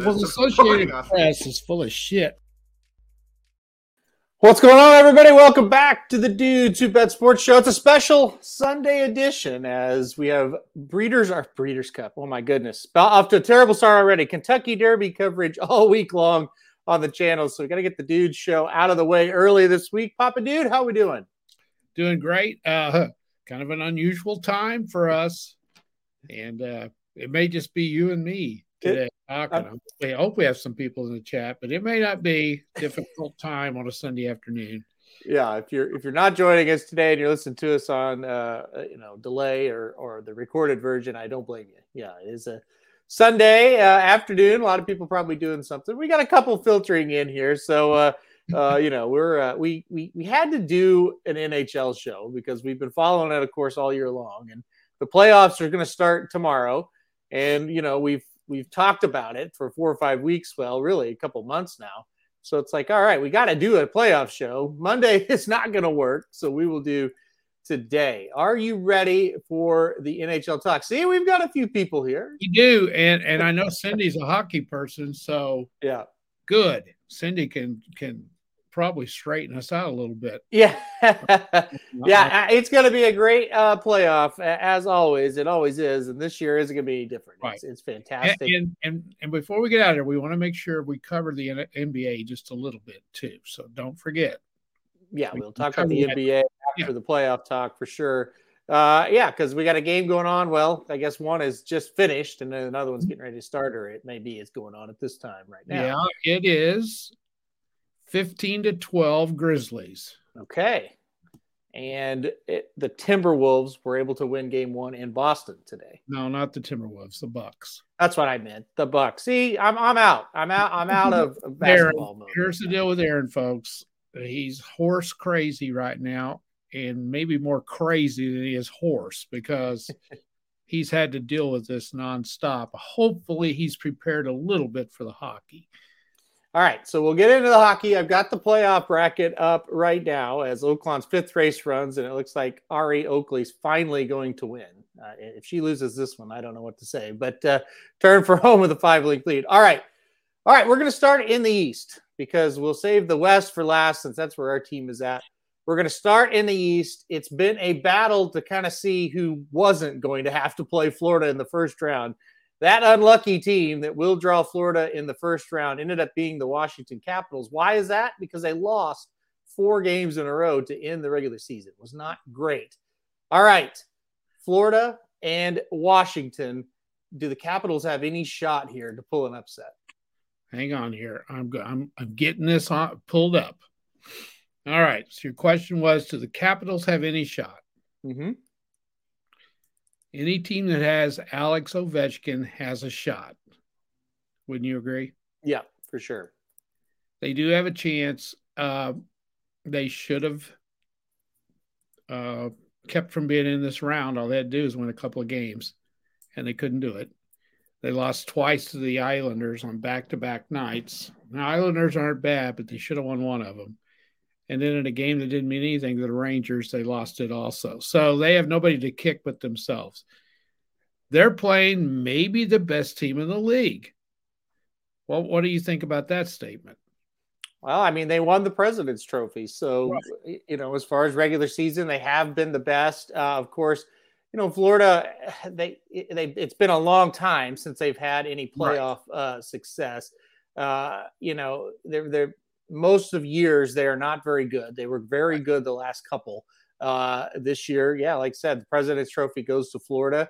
Well, the Associated Press is full of shit. What's going on, everybody? Welcome back to the Dudes Who Bet Sports Show. It's a special Sunday edition as we have Breeders' our Breeders' Cup. Oh my goodness, off to a terrible start already. Kentucky Derby coverage all week long on the channel, so we got to get the Dudes Show out of the way early this week. Papa Dude, how are we doing? Doing great. Uh, kind of an unusual time for us, and uh, it may just be you and me today talking. I hope we have some people in the chat, but it may not be difficult time on a Sunday afternoon. Yeah, if you're if you're not joining us today and you're listening to us on uh, you know delay or or the recorded version, I don't blame you. Yeah, it is a Sunday uh, afternoon. A lot of people probably doing something. We got a couple filtering in here, so uh, uh, you know we're uh, we we we had to do an NHL show because we've been following it, of course, all year long, and the playoffs are going to start tomorrow, and you know we've we've talked about it for four or five weeks. Well, really a couple months now. So it's like, all right, we got to do a playoff show. Monday is not going to work, so we will do today. Are you ready for the NHL talk? See, we've got a few people here. You do, and and I know Cindy's a hockey person, so yeah, good. Cindy can can probably straighten us out a little bit. Yeah, yeah, it's going to be a great uh, playoff as always. It always is, and this year isn't going to be different. Right. It's, it's fantastic. And, and, and before we get out of here, we want to make sure we cover the NBA just a little bit too. So don't forget. Yeah, we will talk about the that. NBA after yeah. the playoff talk for sure. Uh, yeah, because we got a game going on. Well, I guess one is just finished, and then another one's getting ready to start, or it may be is going on at this time right now. Yeah, it is. 15 to 12 Grizzlies. Okay. And it, the Timberwolves were able to win game one in Boston today. No, not the Timberwolves, the Bucks. That's what I meant. The Bucks. See, I'm I'm out. I'm out. I'm out of, basketball Aaron, mode. Here's the deal with Aaron, folks. He's horse crazy right now, and maybe more crazy than he is horse because he's had to deal with this nonstop. Hopefully, he's prepared a little bit for the hockey. All right, so we'll get into the hockey. I've got the playoff bracket up right now as Oaklawn's fifth race runs, and it looks like Ari Oakley's finally going to win. Uh, if she loses this one, I don't know what to say, but uh, turn for home with a five link lead. All right, all right, we're going to start in the East because we'll save the West for last since that's where our team is at. We're going to start in the East. It's been a battle to kind of see who wasn't going to have to play Florida in the first round that unlucky team that will draw Florida in the first round ended up being the Washington Capitals. Why is that? Because they lost four games in a row to end the regular season. It was not great. All right. Florida and Washington. Do the Capitals have any shot here to pull an upset? Hang on here. I'm I'm, I'm getting this on, pulled up. All right. So your question was: Do the Capitals have any shot? Mm-hmm. Any team that has Alex Ovechkin has a shot. Wouldn't you agree? Yeah, for sure. They do have a chance. Uh, they should have uh, kept from being in this round. All they had to do is win a couple of games, and they couldn't do it. They lost twice to the Islanders on back to back nights. The Islanders aren't bad, but they should have won one of them. And then in a game that didn't mean anything to the Rangers, they lost it also. So they have nobody to kick but themselves. They're playing maybe the best team in the league. Well, what do you think about that statement? Well, I mean, they won the President's Trophy. So, right. you know, as far as regular season, they have been the best. Uh, of course, you know, Florida, they, they, it's been a long time since they've had any playoff right. uh, success. Uh, you know, they're, they're, most of years they are not very good. They were very good the last couple. Uh, this year, yeah, like I said, the President's Trophy goes to Florida.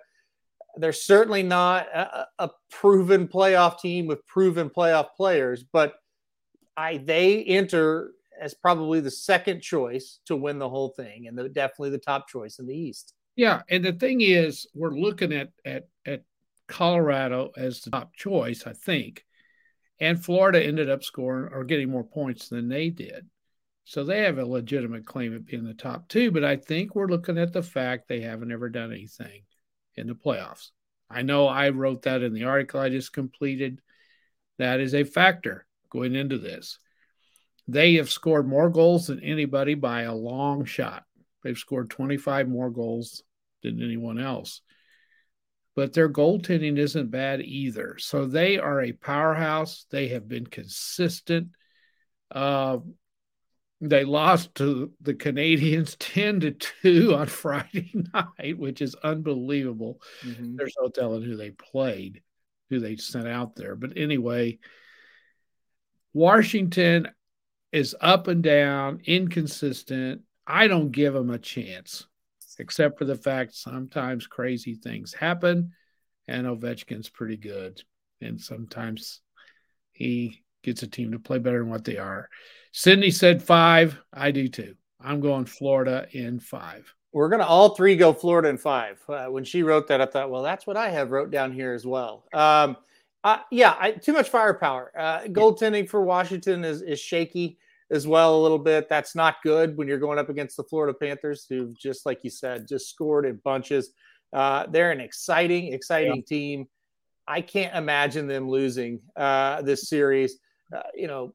They're certainly not a, a proven playoff team with proven playoff players, but I they enter as probably the second choice to win the whole thing, and the, definitely the top choice in the East. Yeah, and the thing is, we're looking at at at Colorado as the top choice, I think, And Florida ended up scoring or getting more points than they did. So they have a legitimate claim at being the top two. But I think we're looking at the fact they haven't ever done anything in the playoffs. I know I wrote that in the article I just completed. That is a factor going into this. They have scored more goals than anybody by a long shot. They've scored 25 more goals than anyone else. But their goaltending isn't bad either. So they are a powerhouse. They have been consistent. Uh, they lost to the Canadiens 10 to 2 on Friday night, which is unbelievable. Mm-hmm. There's no telling who they played, who they sent out there. But anyway, Washington is up and down, inconsistent. I don't give them a chance, except for the fact sometimes crazy things happen, and Ovechkin's pretty good. And sometimes he gets a team to play better than what they are. Cindy said five. I do too. I'm going Florida in five. We're going to all three go Florida in five. Uh, when she wrote that, I thought, well, that's what I have wrote down here as well. Um, uh, yeah, I, too much firepower. Uh, goaltending for Washington is, is shaky as well a little bit. That's not good when you're going up against the Florida Panthers, who just like you said, just scored in bunches. Uh, they're an exciting, exciting yeah. team. I can't imagine them losing uh, this series. Uh, you know,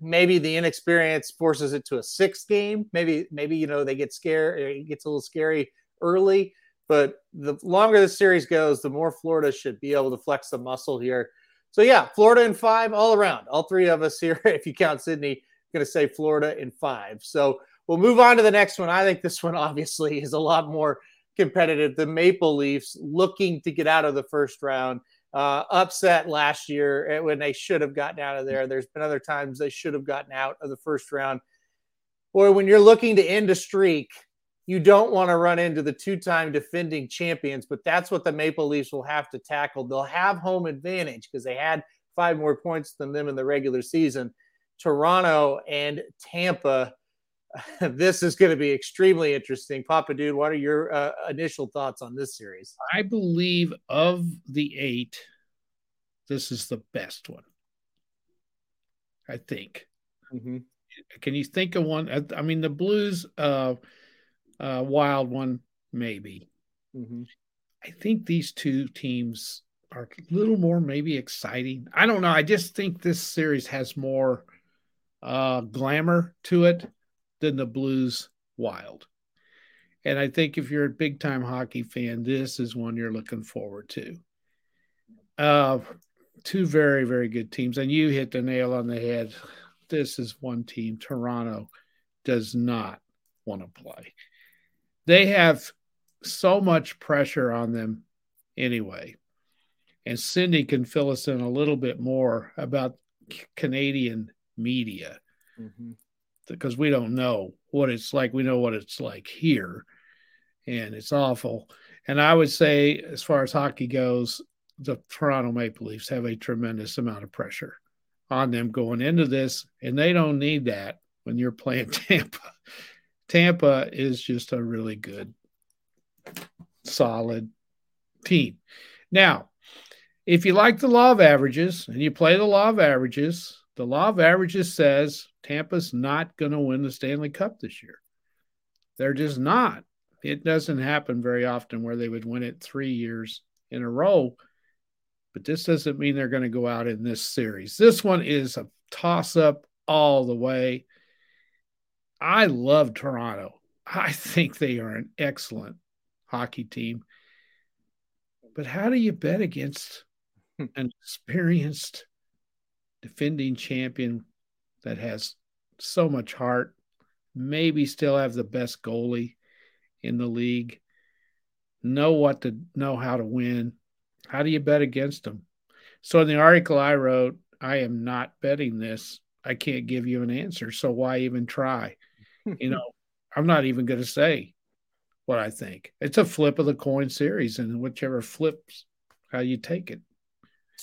maybe the inexperience forces it to a sixth game. Maybe maybe you know they get scared. It gets a little scary early. But the longer the series goes, the more Florida should be able to flex the muscle here. So yeah, Florida in five all around. All three of us here, if you count Cindy, going to say Florida in five. So we'll move on to the next one. I think this one obviously is a lot more competitive. The Maple Leafs looking to get out of the first round uh, upset last year eh, when they should have gotten out of there. There's been other times they should have gotten out of the first round. Boy, when you're looking to end a streak, you don't want to run into the two time defending champions, but that's what the Maple Leafs will have to tackle. They'll have home advantage because they had five more points than them in the regular season. Toronto and Tampa. This is going to be extremely interesting. Papa Dude, what are your uh, initial thoughts on this series? I believe of the eight, this is the best one. I think. Mm-hmm. Can you think of one? I mean, the Blues, uh, uh, Wild one, maybe. Mm-hmm. I think these two teams are a little more maybe exciting. I don't know. I just think this series has more uh, glamour to it than the Blues Wild. And I think if you're a big time hockey fan, this is one you're looking forward to. Uh, two very, very good teams. And you hit the nail on the head. This is one team, Toronto, does not want to play. They have so much pressure on them anyway. And Cindy can fill us in a little bit more about Canadian media mm-hmm. because we don't know what it's like. We know what it's like here, and it's awful. And I would say, as far as hockey goes, the Toronto Maple Leafs have a tremendous amount of pressure on them going into this, and they don't need that when you're playing Tampa. Tampa is just a really good, solid team. Now, if you like the law of averages and you play the law of averages, the law of averages says Tampa's not going to win the Stanley Cup this year. They're just not. It doesn't happen very often where they would win it three years in a row. But this doesn't mean they're going to go out in this series. This one is a toss up all the way. I love Toronto. I think they are an excellent hockey team. But how do you bet against hmm. an experienced defending champion that has so much heart, maybe still have the best goalie in the league, know what to know how to win. How do you bet against them? So in the article I wrote, I am not betting this. I can't give you an answer. So why even try? you know, I'm not even going to say what I think. It's a flip of the coin series, and whichever flips, how you take it.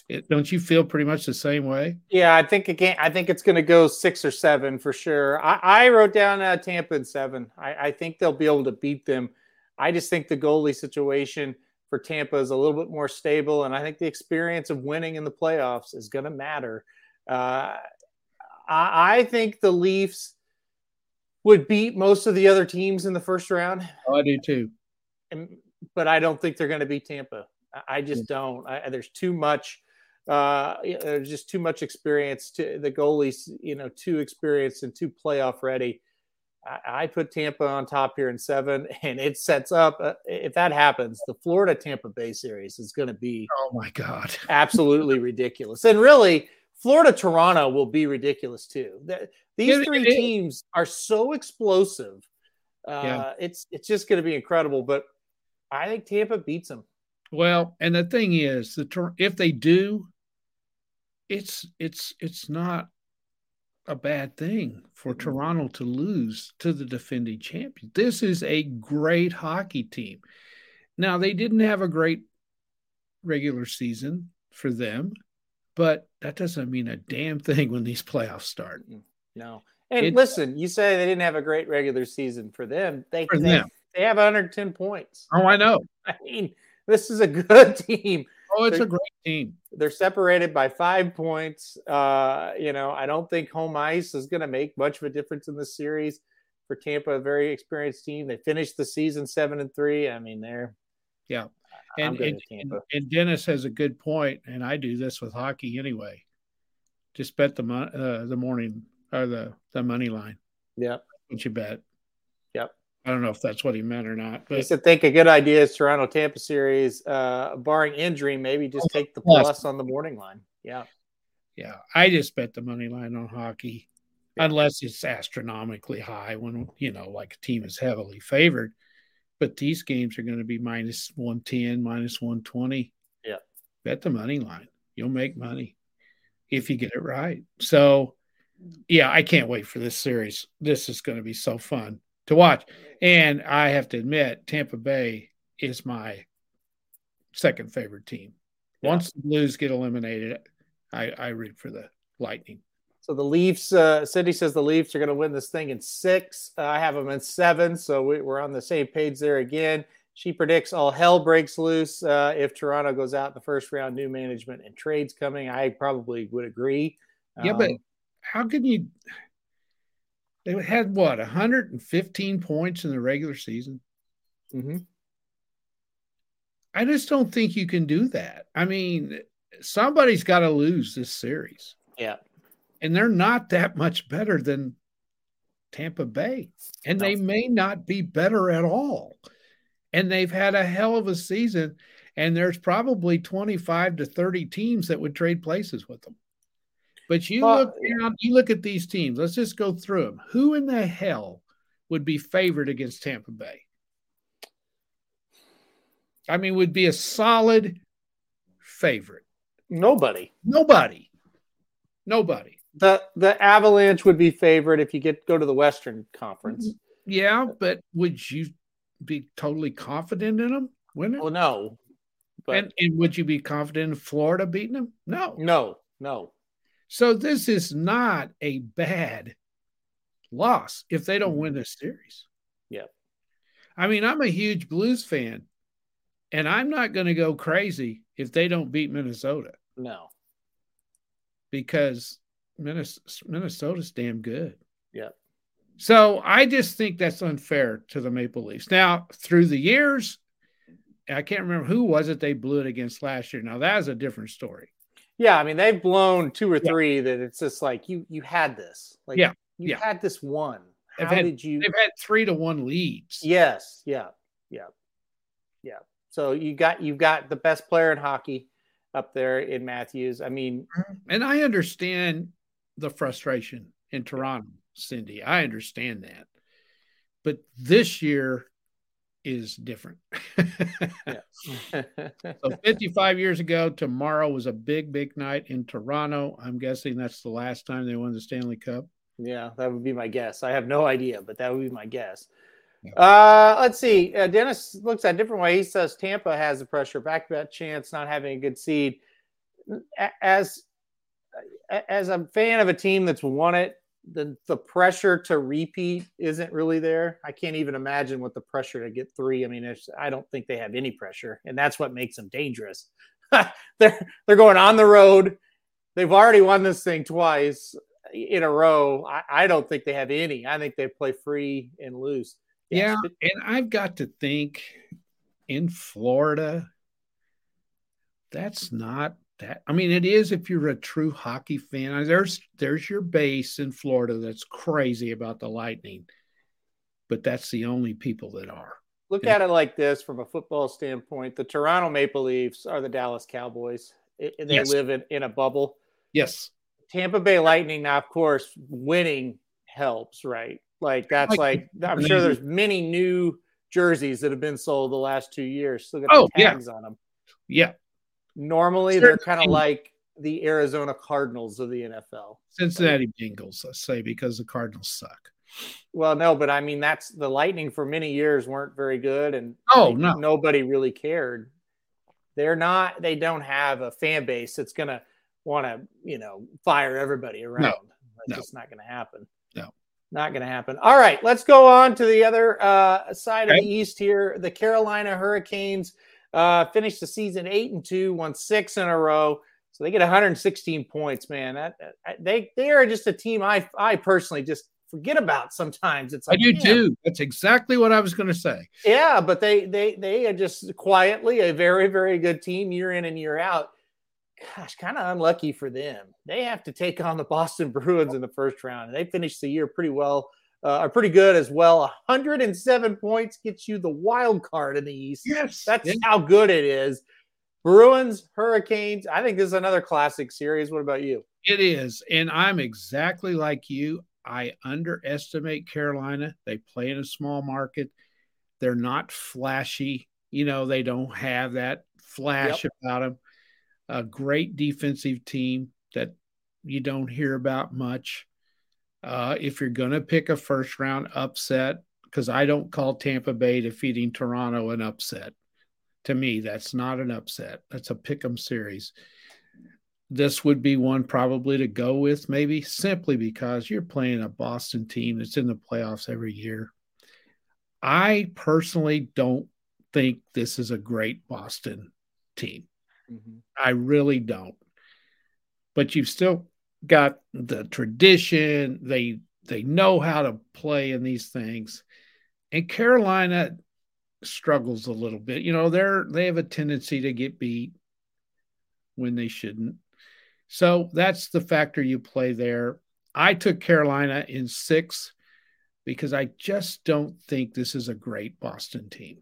It, don't you feel pretty much the same way? Yeah, I think again. I think it's going to go six or seven for sure. I, I wrote down uh, Tampa in seven. I, I, think they'll be able to beat them. I just think the goalie situation for Tampa is a little bit more stable, and I think the experience of winning in the playoffs is going to matter. Uh, I, I think the Leafs would beat most of the other teams in the first round. Oh, I do too. And, but I don't think they're going to beat Tampa. I, just don't. I, there's too much. Uh, there's just too much experience. To the goalies, you know, too experienced and too playoff ready. I, I put Tampa on top here in seven, and it sets up. Uh, if that happens, the Florida Tampa Bay series is going to be. Oh my god! absolutely ridiculous. And really, Florida Toronto will be ridiculous too. These three teams are so explosive. Uh, yeah. It's it's just going to be incredible. But I think Tampa beats them. Well, and the thing is, the if they do, it's it's it's not a bad thing for mm-hmm. Toronto to lose to the defending champion. This is a great hockey team. Now they didn't have a great regular season for them, but that doesn't mean a damn thing when these playoffs start. No. And it, listen, you say they didn't have a great regular season for them. They for they, them. they have 110 points. Oh, I know. I mean, this is a good team. Oh, it's a great team. They're separated by five points. Uh, you know, I don't think home ice is going to make much of a difference in this series for Tampa. A very experienced team. They finished the season seven and three. I mean, they're yeah. And, and, and, Dennis has a good point, and I do this with hockey anyway. Just bet the uh, the morning or the the money line. Yep. What you bet? I don't know if that's what he meant or not. But I said think a good idea is Toronto Tampa series, uh, barring injury, maybe just take the plus on the morning line. Yeah. Yeah. I just bet the money line on hockey. Yeah. Unless it's astronomically high when you know, like a team is heavily favored. But these games are going to be minus 110, minus 120. Yeah. Bet the money line. You'll make money if you get it right. So, yeah, I can't wait for this series. This is going to be so fun to watch. And I have to admit, Tampa Bay is my second favorite team. Yeah. Once the Blues get eliminated, I, I root for the Lightning. So the Leafs, uh, Cindy says the Leafs are going to win this thing in six. Uh, I have them in seven, so we, are on the same page there again. She predicts all hell breaks loose uh, if Toronto goes out in the first round. New management and trades coming. I probably would agree. Yeah, um, but how can you? They had what 115 points in the regular season. Mm-hmm. I just don't think you can do that. I mean, somebody's got to lose this series. Yeah and they're not that much better than Tampa Bay, and no. they may not be better at all. And they've had a hell of a season, and there's probably 25 to 30 teams that would trade places with them. But you look down, you look at these teams. Let's just go through them. Who in the hell would be favored against Tampa Bay? I mean, would be a solid favorite. Nobody. Nobody. Nobody the the Avalanche would be favored if you get go to the Western Conference. Yeah, but would you be totally confident in them winning? Well, no. But and, and would you be confident in Florida beating them? No. No, no. So this is not a bad loss if they don't win mm-hmm. this series. Yeah. I mean, I'm a huge Blues fan, and I'm not going to go crazy if they don't beat Minnesota. No. Because Minnesota's damn good. Yeah. So I just think that's unfair to the Maple Leafs. Now, through the years, I can't remember who was it they blew it against last year. Now that is a different story. Yeah, I mean they've blown two or three yeah. that it's just like you you had this. Like yeah, you yeah. had this one. How had, did you? They've had three to one leads. Yes. Yeah. Yeah. Yeah. So you got you've got the best player in hockey up there in Matthews. I mean, mm-hmm. and I understand the frustration in Toronto, Cindy. I understand that. But this year is different. so 55 years ago, tomorrow was a big, big night in Toronto. I'm guessing that's the last time they won the Stanley Cup. Yeah, that would be my guess. I have no idea, but that would be my guess. Uh, let's see. Uh, Dennis looks at a different way. He says Tampa has the pressure, back that chance, not having a good seed. As as a fan of a team that's won it, the the pressure to repeat isn't really there. I can't even imagine what the pressure to get three. I mean, I don't think they have any pressure, and that's what makes them dangerous. they're they're going on the road. they've already won this thing twice in a row. I, I don't think they have any. I think they play free and loose. Yeah, yeah and I've got to think in Florida, that's not that. I mean, it is if you're a true hockey fan. There's there's your base in Florida that's crazy about the Lightning, but that's the only people that are. Look at it like this from a football standpoint: the Toronto Maple Leafs are the Dallas Cowboys. It, they yes. live in, in a bubble. Yes. Tampa Bay Lightning. Now, of course, winning helps, right? Like that's like, like I'm sure there's many new jerseys that have been sold the last two years. Still got oh, the tags yeah. on them. Yeah. Normally, they're kind of like the Arizona Cardinals of the NFL. Cincinnati Bengals, let's say, because the Cardinals suck. Well, no, but I mean that's the Lightning for many years weren't very good, and oh no, nobody really cared. They're not. They don't have a fan base that's gonna want to, you know, fire everybody around. No, that's no. just not going to happen. No, not going to happen. All right, let's go on to the other uh, side okay. of the East here. The Carolina Hurricanes uh, finished the season eight and two, won six in a row. So they get 116 points, man. That, that they they are just a team I I personally just forget about sometimes. It's like, I do man. too. That's exactly what I was going to say. Yeah, but they they they are just quietly a very very good team year in and year out gosh, kind of unlucky for them. They have to take on the Boston Bruins in the first round. And they finished the year pretty well, uh, are pretty good as well. 107 points gets you the wild card in the East. Yes. That's how good it is. Bruins, Hurricanes. I think this is another classic series. What about you? It is. And I'm exactly like you. I underestimate Carolina. They play in a small market. They're not flashy. You know, they don't have that flash yep. about them a great defensive team that you don't hear about much. Uh, if you're going to pick a first round upset, because I don't call Tampa Bay defeating Toronto an upset. To me, that's not an upset. That's a pick 'em series. This would be one probably to go with, maybe simply because you're playing a Boston team that's in the playoffs every year. I personally don't think this is a great Boston team. Mm-hmm. I really don't. But you've still got the tradition. They they know how to play in these things. And Carolina struggles a little bit. You know, they're they have a tendency to get beat when they shouldn't. So that's the factor you play there. I took Carolina in six because I just don't think this is a great Boston team.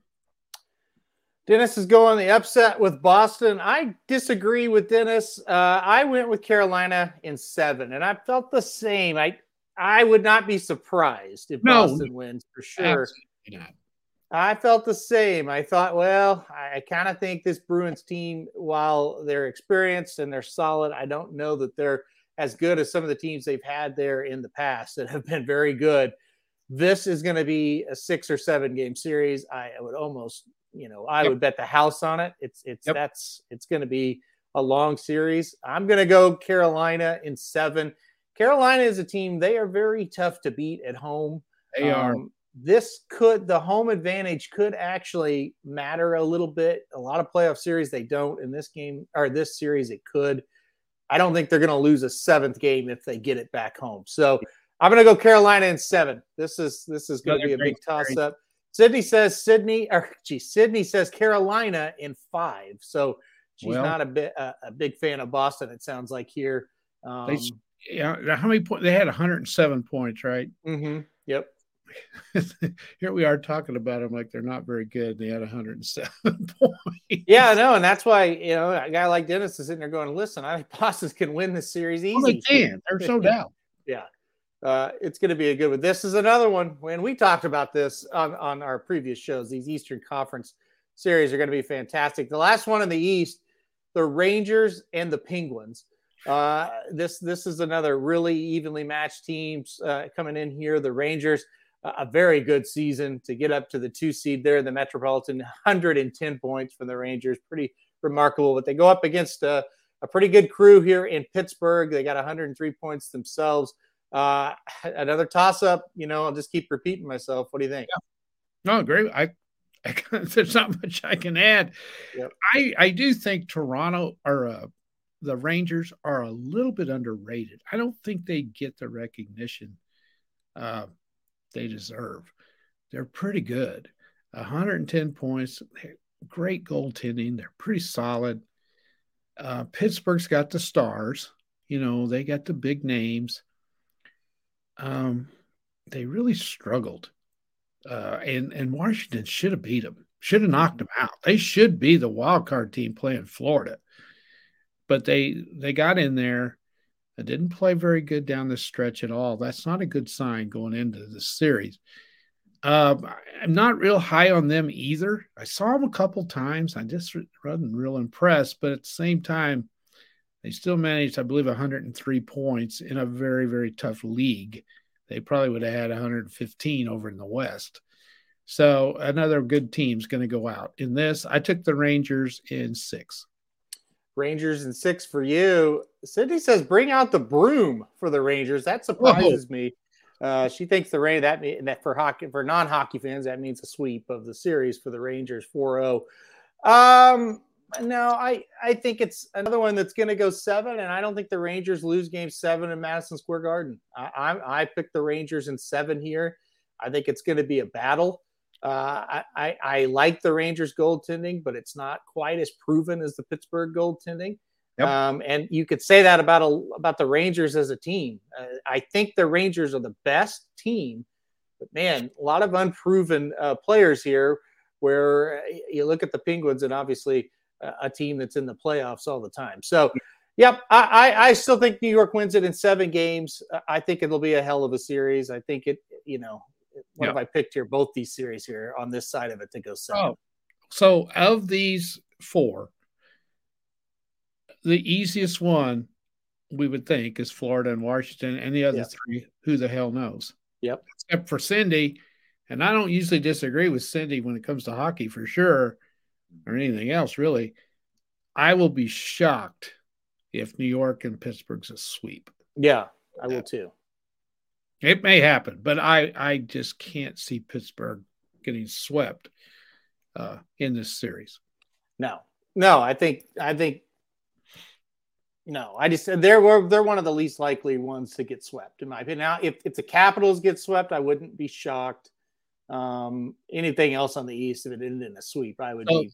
Dennis is going the upset with Boston. I disagree with Dennis. Uh, I went with Carolina in seven, and I felt the same. I I would not be surprised if no, Boston wins for sure. I felt the same. I thought, well, I, I kind of think this Bruins team, while they're experienced and they're solid, I don't know that they're as good as some of the teams they've had there in the past that have been very good. This is going to be a six or seven game series. I would almost you know, I yep. would bet the house on it. It's it's yep. that's it's going to be a long series. I'm going to go Carolina in seven. Carolina is a team they are very tough to beat at home. They um, are. This could the home advantage could actually matter a little bit. A lot of playoff series they don't. In this game or this series, it could. I don't think they're going to lose a seventh game if they get it back home. So I'm going to go Carolina in seven. This is this is going to be a big toss up. Cindy says Cindy, or gee, Cindy says Carolina in five. So she's well, not a bit a, a, big fan of Boston. It sounds like here. Um, they, yeah, how many points? They had 107 points, right? Mm-hmm. Yep. here we are talking about them like they're not very good. They had 107 points. Yeah, no, and that's why you know a guy like Dennis is sitting there going, "Listen, I think Boston can win this series easy." Well, they can. There's no doubt. Yeah uh, it's going to be a good one. This is another one. When we talked about this on, on our previous shows, these Eastern Conference series are going to be fantastic. The last one in the East, the Rangers and the Penguins. Uh, this this is another really evenly matched teams uh, coming in here. The Rangers, a very good season to get up to the two seed there in the Metropolitan. 110 points from the Rangers, pretty remarkable. But they go up against a, a pretty good crew here in Pittsburgh. They got 103 points themselves. Uh, another toss up. You know, I'll just keep repeating myself. What do you think? Yeah. No, great. I, I there's not much I can add. Yep. I I do think Toronto or uh, the Rangers are a little bit underrated. I don't think they get the recognition uh, they deserve. They're pretty good. 110 points, great goaltending. They're pretty solid. Uh, Pittsburgh's got the stars. You know, they got the big names. Um, they really struggled. Uh, and and Washington should have beat them, should have knocked them out. They should be the wild card team playing Florida, but they they got in there. They didn't play very good down the stretch at all. That's not a good sign going into the series. Um, I'm not real high on them either. I saw them a couple times. I just wasn't real impressed, but at the same time, they still managed, I believe, 103 points in a very, very tough league. They probably would have had 115 over in the West. So another good team's going to go out in this. I took the Rangers in six. Rangers in six for you. Cindy says, "Bring out the broom for the Rangers." That surprises Whoa. me. Uh, she thinks the rain that mean, that for hockey for non-hockey fans that means a sweep of the series for the Rangers 4-0. Um, no, I I think it's another one that's going to go seven, and I don't think the Rangers lose Game Seven in Madison Square Garden. I I, I picked the Rangers in seven here. I think it's going to be a battle. Uh, I, I, I like the Rangers goaltending, but it's not quite as proven as the Pittsburgh goaltending. Yep. Um, and you could say that about a, about the Rangers as a team. Uh, I think the Rangers are the best team, but man, a lot of unproven uh, players here. Where uh, you look at the Penguins, and obviously a team that's in the playoffs all the time. So, yep, I, I still think New York wins it in seven games. I think it'll be a hell of a series. I think it, you know, what yep. have I picked here? Both these series here on this side of it to go seven. Oh, so of these four, the easiest one we would think is Florida and Washington, and the other yep. three, who the hell knows? Yep. Except for Cindy, and I don't usually disagree with Cindy when it comes to hockey for sure, or anything else really. I will be shocked if New York and Pittsburgh's a sweep. Yeah, I will too. It may happen, but I I just can't see Pittsburgh getting swept uh, in this series. No, no, I think I think no, I just they're they're one of the least likely ones to get swept in my opinion. Now, if if the Capitals get swept, I wouldn't be shocked. Um, anything else on the East, if it ended in a sweep, I would be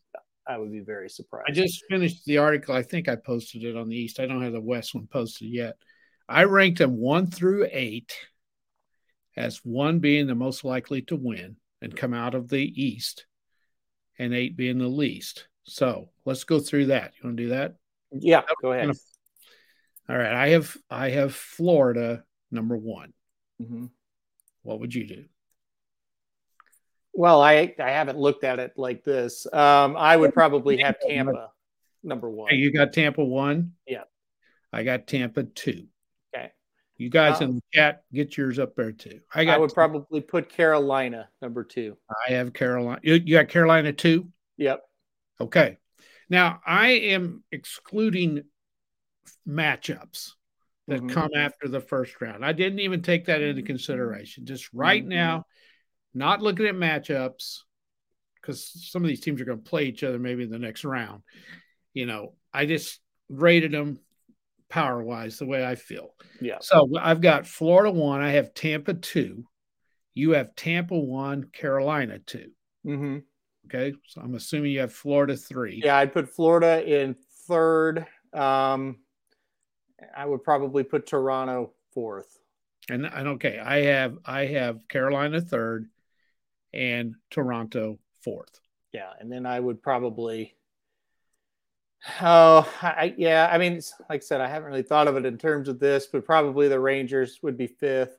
I would be very surprised. I just finished the article. I think I posted it on the East. I don't have the West one posted yet. I ranked them one through eight as one being the most likely to win and come out of the East, and eight being the least. So let's go through that. You want to do that? Yeah, go ahead. All right, I have I have Florida number one. Mm-hmm. What would you do? Well, I I haven't looked at it like this. Um, I would probably have Tampa number one. You got Tampa one. Yeah, I got Tampa two. Okay. You guys in the chat, get yours up there too. I got. I would probably put Carolina number two. I have Carolina. You, you got Carolina two. Yep. Okay. Now I am excluding matchups that mm-hmm. come after the first round. I didn't even take that into consideration. Just right mm-hmm. now, not looking at matchups because some of these teams are going to play each other maybe in the next round. You know, I just rated them power wise the way I feel. Yeah. So I've got Florida one. I have Tampa two. You have Tampa one, Carolina 2 mm-hmm. Okay. So I'm assuming you have Florida three. Yeah, I'd put Florida in third. Um, I would probably put Toronto fourth. And, and okay, I have I have Carolina third and Toronto fourth. Yeah, and then I would probably Oh, I, yeah. I mean, like I said, I haven't really thought of it in terms of this, but probably the Rangers would be fifth.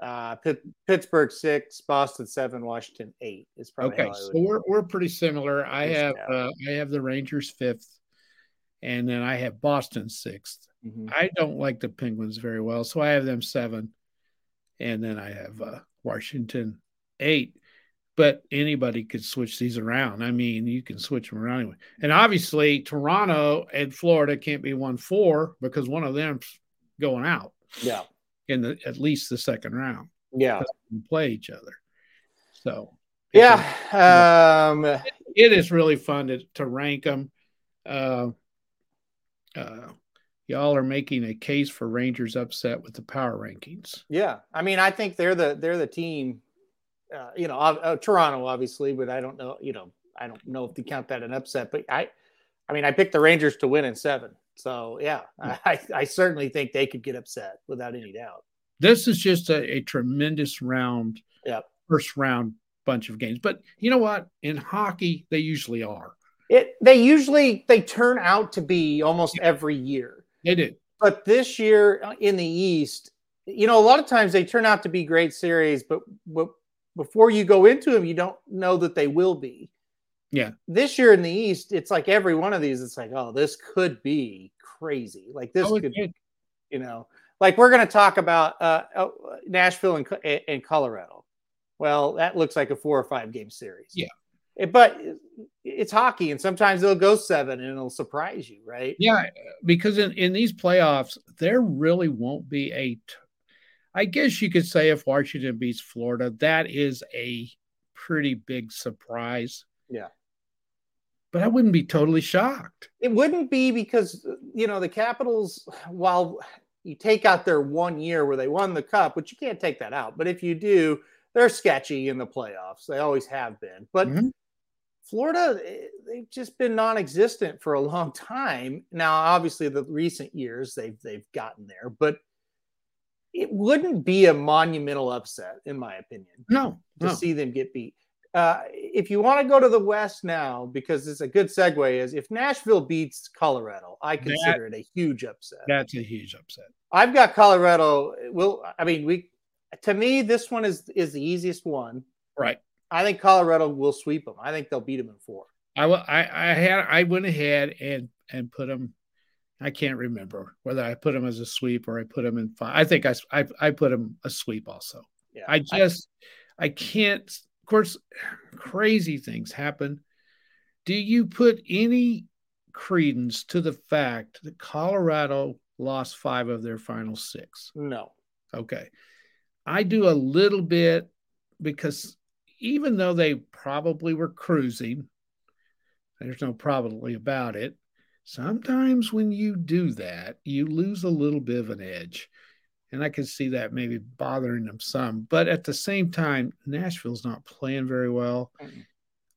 Uh, Pitt, Pittsburgh six, Boston seven, Washington eight. Is probably okay. So we're we're pretty similar. I have uh, I have the Rangers fifth, and then I have Boston 6th mm-hmm. I don't like the Penguins very well, so I have them seven, and then I have uh, Washington eight. But anybody could switch these around. I mean, you can switch them around anyway. And obviously, Toronto and Florida can't be one four because one of them's going out. Yeah, in the at least the second round. Yeah, play each other. So yeah, um, it, it is really fun to, to rank them. Uh, uh, y'all are making a case for Rangers upset with the power rankings. Yeah, I mean, I think they're the they're the team. Uh, you know, uh, Toronto obviously, but I don't know. You know, I don't know if you count that an upset. But I, I mean, I picked the Rangers to win in seven. So yeah, yeah. I, I certainly think they could get upset without any doubt. This is just a, a tremendous round. Yeah, first round bunch of games. But you know what? In hockey, they usually are. It they usually they turn out to be almost yeah. every year. They do. But this year uh, in the East, you know, a lot of times they turn out to be great series, but, but before you go into them, you don't know that they will be. Yeah. This year in the East, it's like every one of these, it's like, oh, this could be crazy. Like this oh, could, you know, like we're going to talk about uh, oh, Nashville and, and Colorado. Well, that looks like a four or five game series. Yeah. It, but it's hockey, and sometimes it'll go seven and it'll surprise you, right? Yeah, because in, in these playoffs, there really won't be a. I guess you could say if Washington beats Florida, that is a pretty big surprise. Yeah. But I wouldn't be totally shocked. It wouldn't be because, you know, the Capitals, while you take out their one year where they won the cup, which you can't take that out. But if you do, they're sketchy in the playoffs. They always have been. But mm-hmm. Florida, eh, they've just been non-existent for a long time. Now, obviously, the recent years they've they've gotten there, but it wouldn't be a monumental upset, in my opinion. No, to no. see them get beat. Uh, if you want to go to the West now, because it's a good segue, is if Nashville beats Colorado, I consider that, it a huge upset. That's a huge upset. I've got Colorado. Well, I mean, we to me, this one is is the easiest one. Right. I think Colorado will sweep them. I think they'll beat them in four. I, I, I had I went ahead and and put them. I can't remember whether I put them as a sweep or I put them in five. I think I I, I put them a sweep also. Yeah, I just I, I can't. Of course, crazy things happen. Do you put any credence to the fact that Colorado lost five of their final six? No. Okay. I do a little bit because even though they probably were cruising, there's no probably about it. Sometimes when you do that, you lose a little bit of an edge. And I can see that maybe bothering them some. But at the same time, Nashville's not playing very well. Mm-hmm.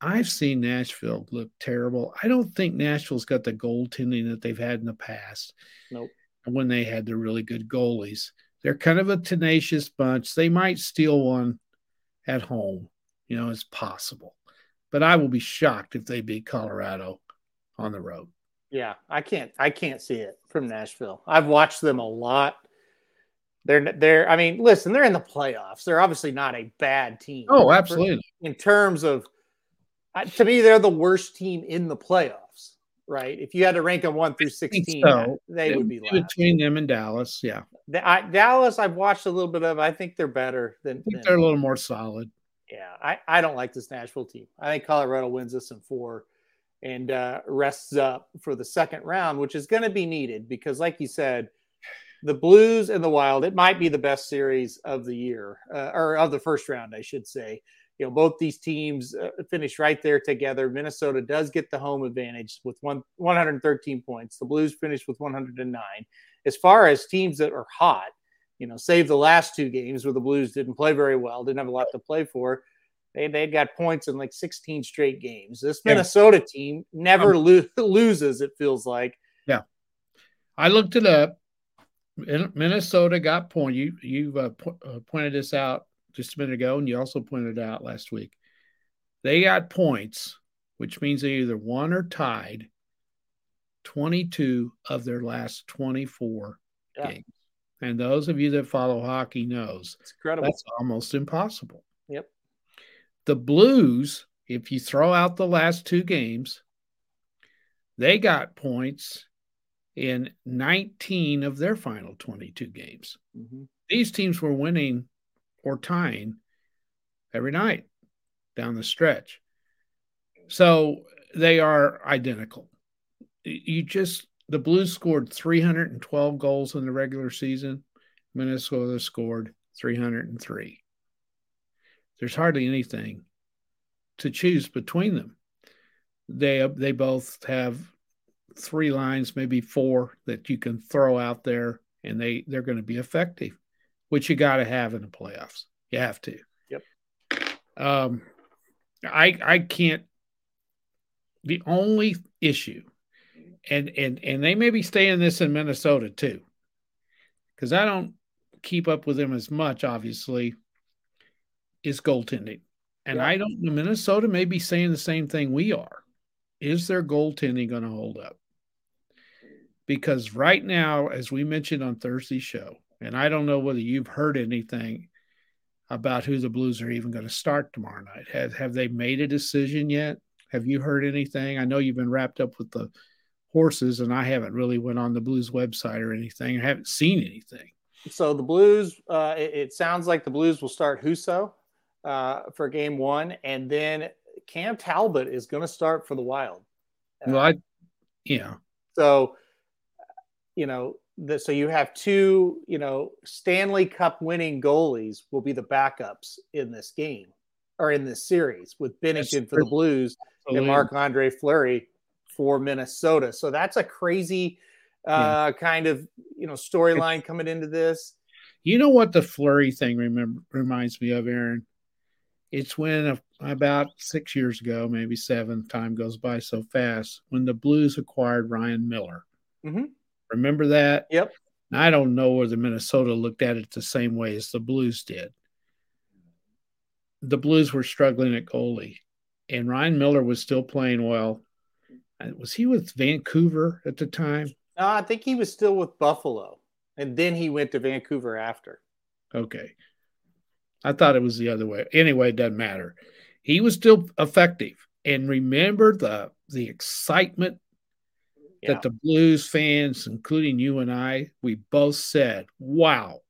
I've seen Nashville look terrible. I don't think Nashville's got the goaltending that they've had in the past. Nope. When they had the really good goalies. They're kind of a tenacious bunch. They might steal one at home, you know, it's possible. But I will be shocked if they beat Colorado on the road. Yeah, I can't I can't see it from Nashville. I've watched them a lot. They're they're I mean, listen, they're in the playoffs. They're obviously not a bad team. Oh, absolutely. In terms of to me, they're the worst team in the playoffs right? If you had to rank them one through sixteen, so. they it would be between them and Dallas. Yeah, the, I, Dallas, I've watched a little bit of. I think they're better than. Than, they're a little more solid. Yeah, I, I don't like this Nashville team. I think Colorado wins this in four, and uh, rests up for the second round, which is going to be needed because, like you said. The Blues and the Wild, it might be the best series of the year, uh, or of the first round, I should say. You know both these teams uh, finish right there together. Minnesota does get the home advantage with one 113 points. The blues finished with 109 as far as teams that are hot you know save the last two games where the blues didn't play very well didn't have a lot to play for they they got points in like 16 straight games this minnesota yeah. team never um, lo- loses it feels like yeah i looked it up minnesota got point you you uh, po- uh, pointed this out just a minute ago, and you also pointed it out last week. They got points, which means they either won or tied 22 of their last 24 yeah. games. And those of you that follow hockey knows it's incredible. That's almost impossible. The Blues, if you throw out the last two games, they got points in 19 of their final 22 games. Mm-hmm. These teams were winning or tying every night down the stretch. So they are identical. You just, the Blues scored 312 goals in the regular season. Minnesota scored 303. There's hardly anything to choose between them. They they both have three lines, maybe four that you can throw out there, and they they're going to be effective, which you got to have in the playoffs. You have to. Yep. Um, I I can't. The only issue, and and and they may be staying this in Minnesota too, because I don't keep up with them as much. Obviously, is goaltending, and Yeah. I don't. Know, Minnesota may be saying the same thing we are. Is their goaltending going to hold up? Because right now, as we mentioned on Thursday's show, and I don't know whether you've heard anything about who the Blues are even going to start tomorrow night. Have have they made a decision yet? Have you heard anything? I know you've been wrapped up with the horses, and I haven't really went on the Blues website or anything. I haven't seen anything. So the Blues, uh, it, it sounds like the Blues will start Husso uh, for game one, and then Cam Talbot is going to start for the Wild. Uh, Well, I, yeah, So, you know, the, so you have two, you know, Stanley Cup winning goalies will be the backups in this game or in this series with Binnington for the. Blues and Marc Andre Fleury for Minnesota. So that's a crazy uh, kind of, you know, storyline coming into this. You know what the Fleury thing remember, reminds me of, Aaron? It's when about six years ago, maybe seven, time goes by so fast, when the Blues acquired Ryan Miller. Mhm. Remember that? Yep. I don't know whether Minnesota looked at it the same way as the Blues did. The Blues were struggling at goalie, and Ryan Miller was still playing well. Was he with Vancouver at the time? No, I think he was still with Buffalo, and then he went to Vancouver after. Okay. I thought it was the other way. Anyway, it doesn't matter. He was still effective. And remember the the excitement Yeah. that the Blues fans, including you and I, we both said, wow,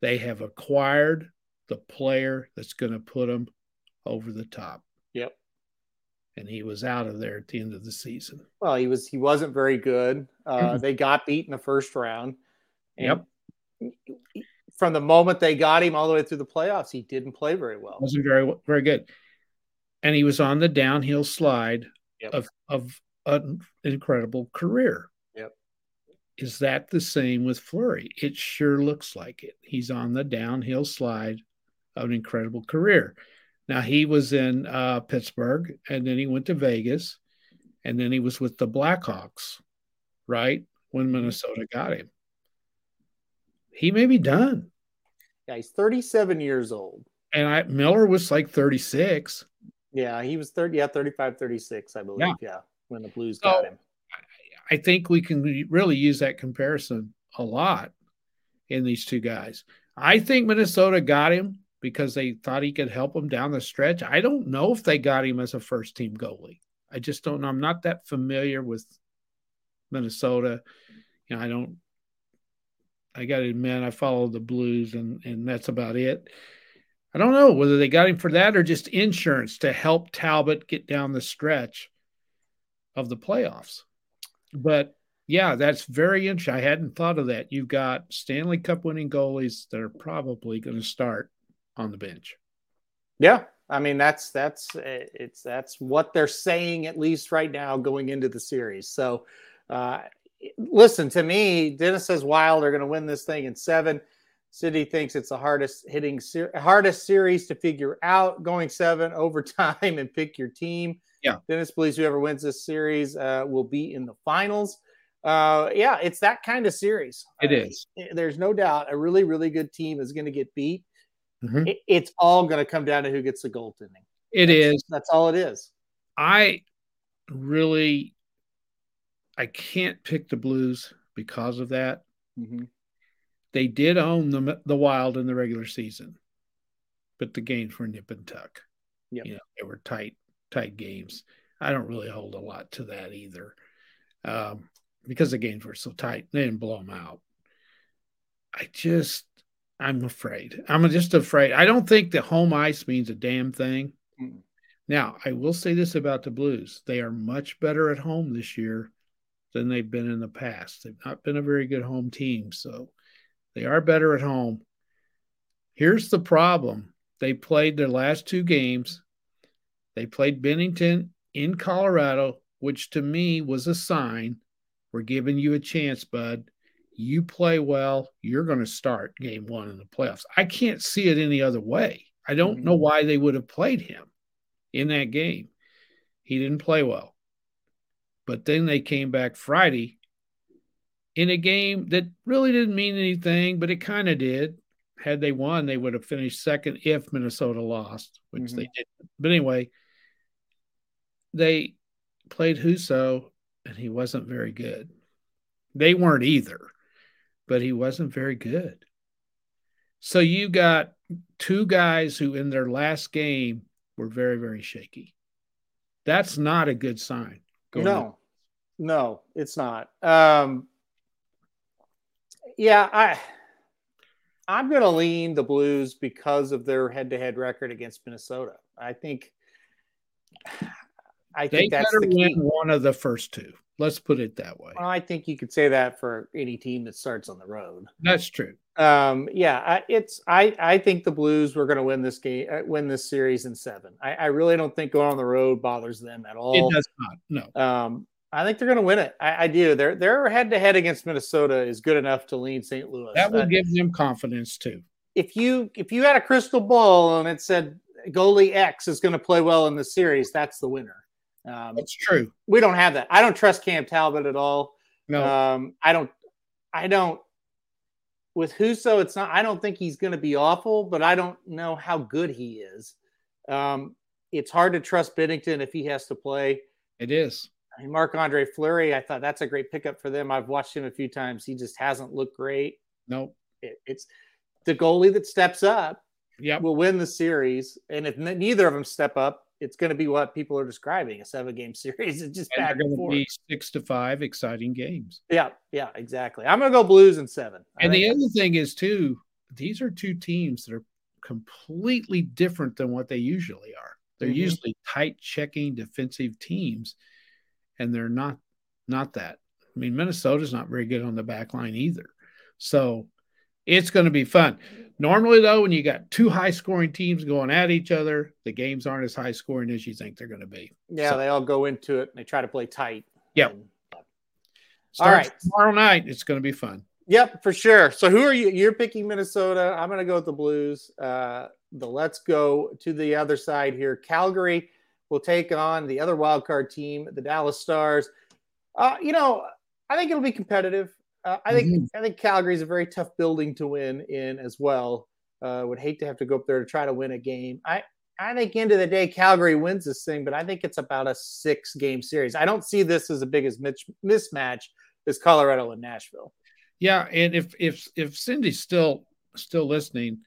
they have acquired the player that's going to put them over the top. Yep. And he was out of there at the end of the season. Well, he was he wasn't very good. Uh, they got beat in the first round. Yep. From the moment they got him all the way through the playoffs, he didn't play very well. Wasn't very very good. And he was on the downhill slide Yep. of of an incredible career. Yep. Is that the same with Fleury? It sure looks like it. He's on the downhill slide of an incredible career. Now he was in uh, Pittsburgh, and then he went to Vegas, and then he was with the Blackhawks, right when Minnesota got him. He may be done, Yeah, he's 37 years old. and I Miller was like thirty six. Yeah, he was 30, yeah, 35, 36, I believe. Yeah, when the Blues So- got him. I think we can really use that comparison a lot in these two guys. I think Minnesota got him because they thought he could help them down the stretch. I don't know if they got him as a first team goalie. I just don't know. I'm not that familiar with Minnesota. You know, I don't. I got to admit, I follow the Blues, and and that's about it. I don't know whether they got him for that or just insurance to help Talbot get down the stretch of the playoffs. But yeah, that's very interesting. I hadn't thought of that. You've got Stanley Cup winning goalies that are probably going to start on the bench. Yeah, I mean that's that's uh, it's that's what they're saying at least right now going into the series. So, uh, listen to me. Dennis says Wild are going to win this thing in seven. Cindy thinks it's the hardest hitting ser- hardest series to figure out. Going seven overtime and pick your team. Yeah. Dennis believes whoever wins this series uh, will be in the finals. Uh, yeah, it's that kind of series. It Uh, is. There's no doubt a really really good team is going to get beat. Mhm. It, it's all going to come down to who gets the goaltending. It That's- is. That's all it is. I really, I can't pick the Blues because of that. They did own the the Wild in the regular season, but the games were nip and tuck. Yep. You know, they were tight, tight games. I don't really hold a lot to that either, um, because the games were so tight. They didn't blow them out. I just, I'm afraid. I'm just afraid. I don't think the home ice means a damn thing. Mm. Now, I will say this about the Blues: they are much better at home this year than they've been in the past. They've not been a very good home team, so they are better at home. Here's the problem they played their last two games. They played Binnington in Colorado, which to me was a sign We're giving you a chance, bud. You play well, you're going to start game one in the playoffs. I can't see it any other way. I don't mm-hmm. know why they would have played him in that game. He didn't play well. But then they came back Friday in a game that really didn't mean anything, but it kind of did. Had they won, they would have finished second if Minnesota lost, which mm-hmm. they didn't. But anyway, they played Husso, and he wasn't very good. They weren't either, but he wasn't very good. So you got two guys who, in their last game, were very, very shaky. That's not a good sign. No, no, it's not. Um, yeah, I I'm going to lean the Blues because of their head-to-head record against Minnesota. I think I think they that's better the win one of the first two. Let's put it that way. Well, I think you could say that for any team that starts on the road. That's true. Um, yeah, it's I I think the Blues were going to win this game, uh, win this series in seven. I, I really don't think going on the road bothers them at all. It does not. No. Um, I think they're going to win it. I, I do. Their their head to head against Minnesota is good enough to lean St. Louis. That will uh, give them confidence too. If you if you had a crystal ball and it said goalie X is going to play well in the series, that's the winner. Um, that's true. We don't have that. I don't trust Cam Talbot at all. No, um, I don't. I don't. With Husso, it's not. I don't think he's going to be awful, but I don't know how good he is. Um, it's hard to trust Binnington if he has to play. It is. I mean, Marc Andre Fleury, I thought that's a great pickup for them. I've watched him a few times. He just hasn't looked great. Nope. It, it's the goalie that steps up yep. will win the series. And if neither of them step up, it's going to be what people are describing a seven game series. It's just and back to be six to five exciting games. Yeah, yeah, exactly. I'm going to go Blues in seven. And the other thing is too, these are two teams that are completely different than what they usually are. They're mm-hmm. usually tight checking defensive teams and they're not not that. I mean, Minnesota's not very good on the back line either. So it's going to be fun. Normally, though, when you got two high scoring teams going at each other, the games aren't as high scoring as you think they're going to be. Yeah, so, they all go into it and they try to play tight. Yep. And, all right. Tomorrow night, it's going to be fun. Yep, for sure. So who are you? You're picking Minnesota. I'm going to go with the Blues. Uh, the let's go to the other side here. Calgary will take on the other wild card team, the Dallas Stars. Uh, you know, I think it'll be competitive. Uh, I think mm-hmm. I think Calgary is a very tough building to win in as well. Uh, would hate to have to go up there to try to win a game. I I think end of the day Calgary wins this thing, but I think it's about a six game series. I don't see this as a big as mismatch as Colorado and Nashville. Yeah, and if if if Cindy's still still listening,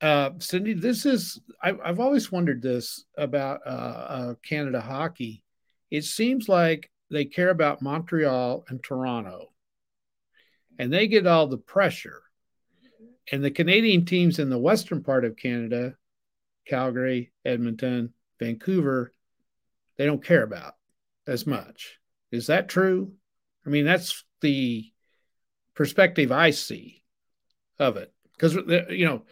uh, Cindy, this is I, have always wondered this about uh, uh, Canada hockey. It seems like they care about Montreal and Toronto, and they get all the pressure. And the Canadian teams in the western part of Canada, Calgary, Edmonton, Vancouver, they don't care about as much. Is that true? I mean, that's the perspective I see of it. Because, uh, you know,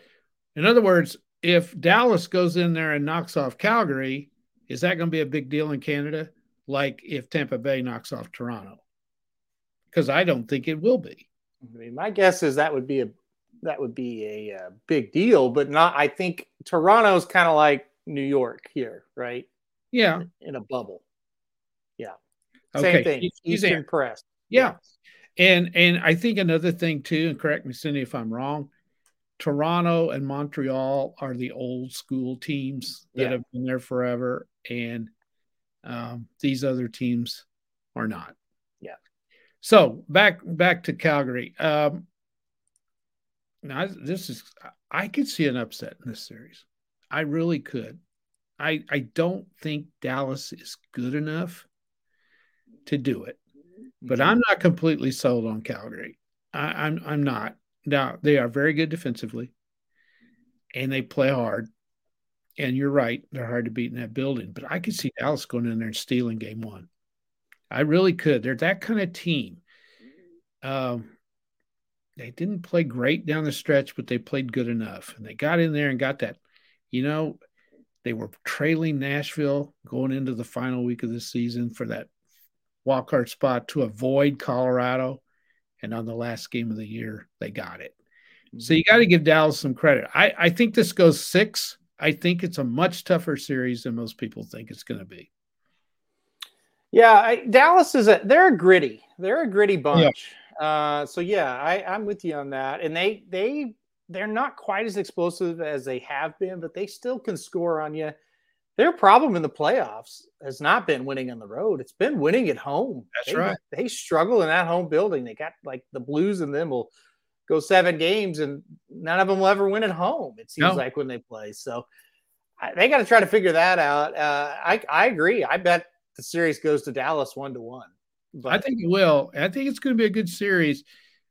in other words, if Dallas goes in there and knocks off Calgary, is that going to be a big deal in Canada? Like if Tampa Bay knocks off Toronto? Because I don't think it will be. I mean, my guess is that would be a that would be a, a uh, big deal, but not. I think Toronto's kind of like New York here, right? Yeah, in a bubble. Yeah, okay. same thing. He's Eastern press. Yeah, and and I think another thing too, and correct me, Cindy, if I'm wrong. Toronto and Montreal are the old school teams that yeah. have been there forever, and um, these other teams are not. So back back to Calgary. Um, now this is I could see an upset in this series. I really could. I I don't think Dallas is good enough to do it, but I'm not completely sold on Calgary. I, I'm I'm not. Now they are very good defensively, and they play hard. And you're right; they're hard to beat in that building. But I could see Dallas going in there and stealing game one. I really could. They're that kind of team. Um, they didn't play great down the stretch, but they played good enough, and they got in there and got that. You know, they were trailing Nashville going into the final week of the season for that wild card spot to avoid Colorado. And on the last game of the year, they got it. So you got to give Dallas some credit. I, I think this goes six. I think it's a much tougher series than most people think it's going to be. Yeah, I, Dallas is a they're a gritty. They're a gritty bunch. Yeah. Uh, so yeah, I, I'm with you on that. And they they they're not quite as explosive as they have been, but they still can score on you. Their problem in the playoffs has not been winning on the road. It's been winning at home. That's they, right. They struggle in that home building. They got like the Blues and them will go seven games and none of them will ever win at home. It seems no. like when they play. So I, they got to try to figure that out. Uh, I I agree. I bet the series goes to Dallas one to one. But I think it will. I think it's going to be a good series.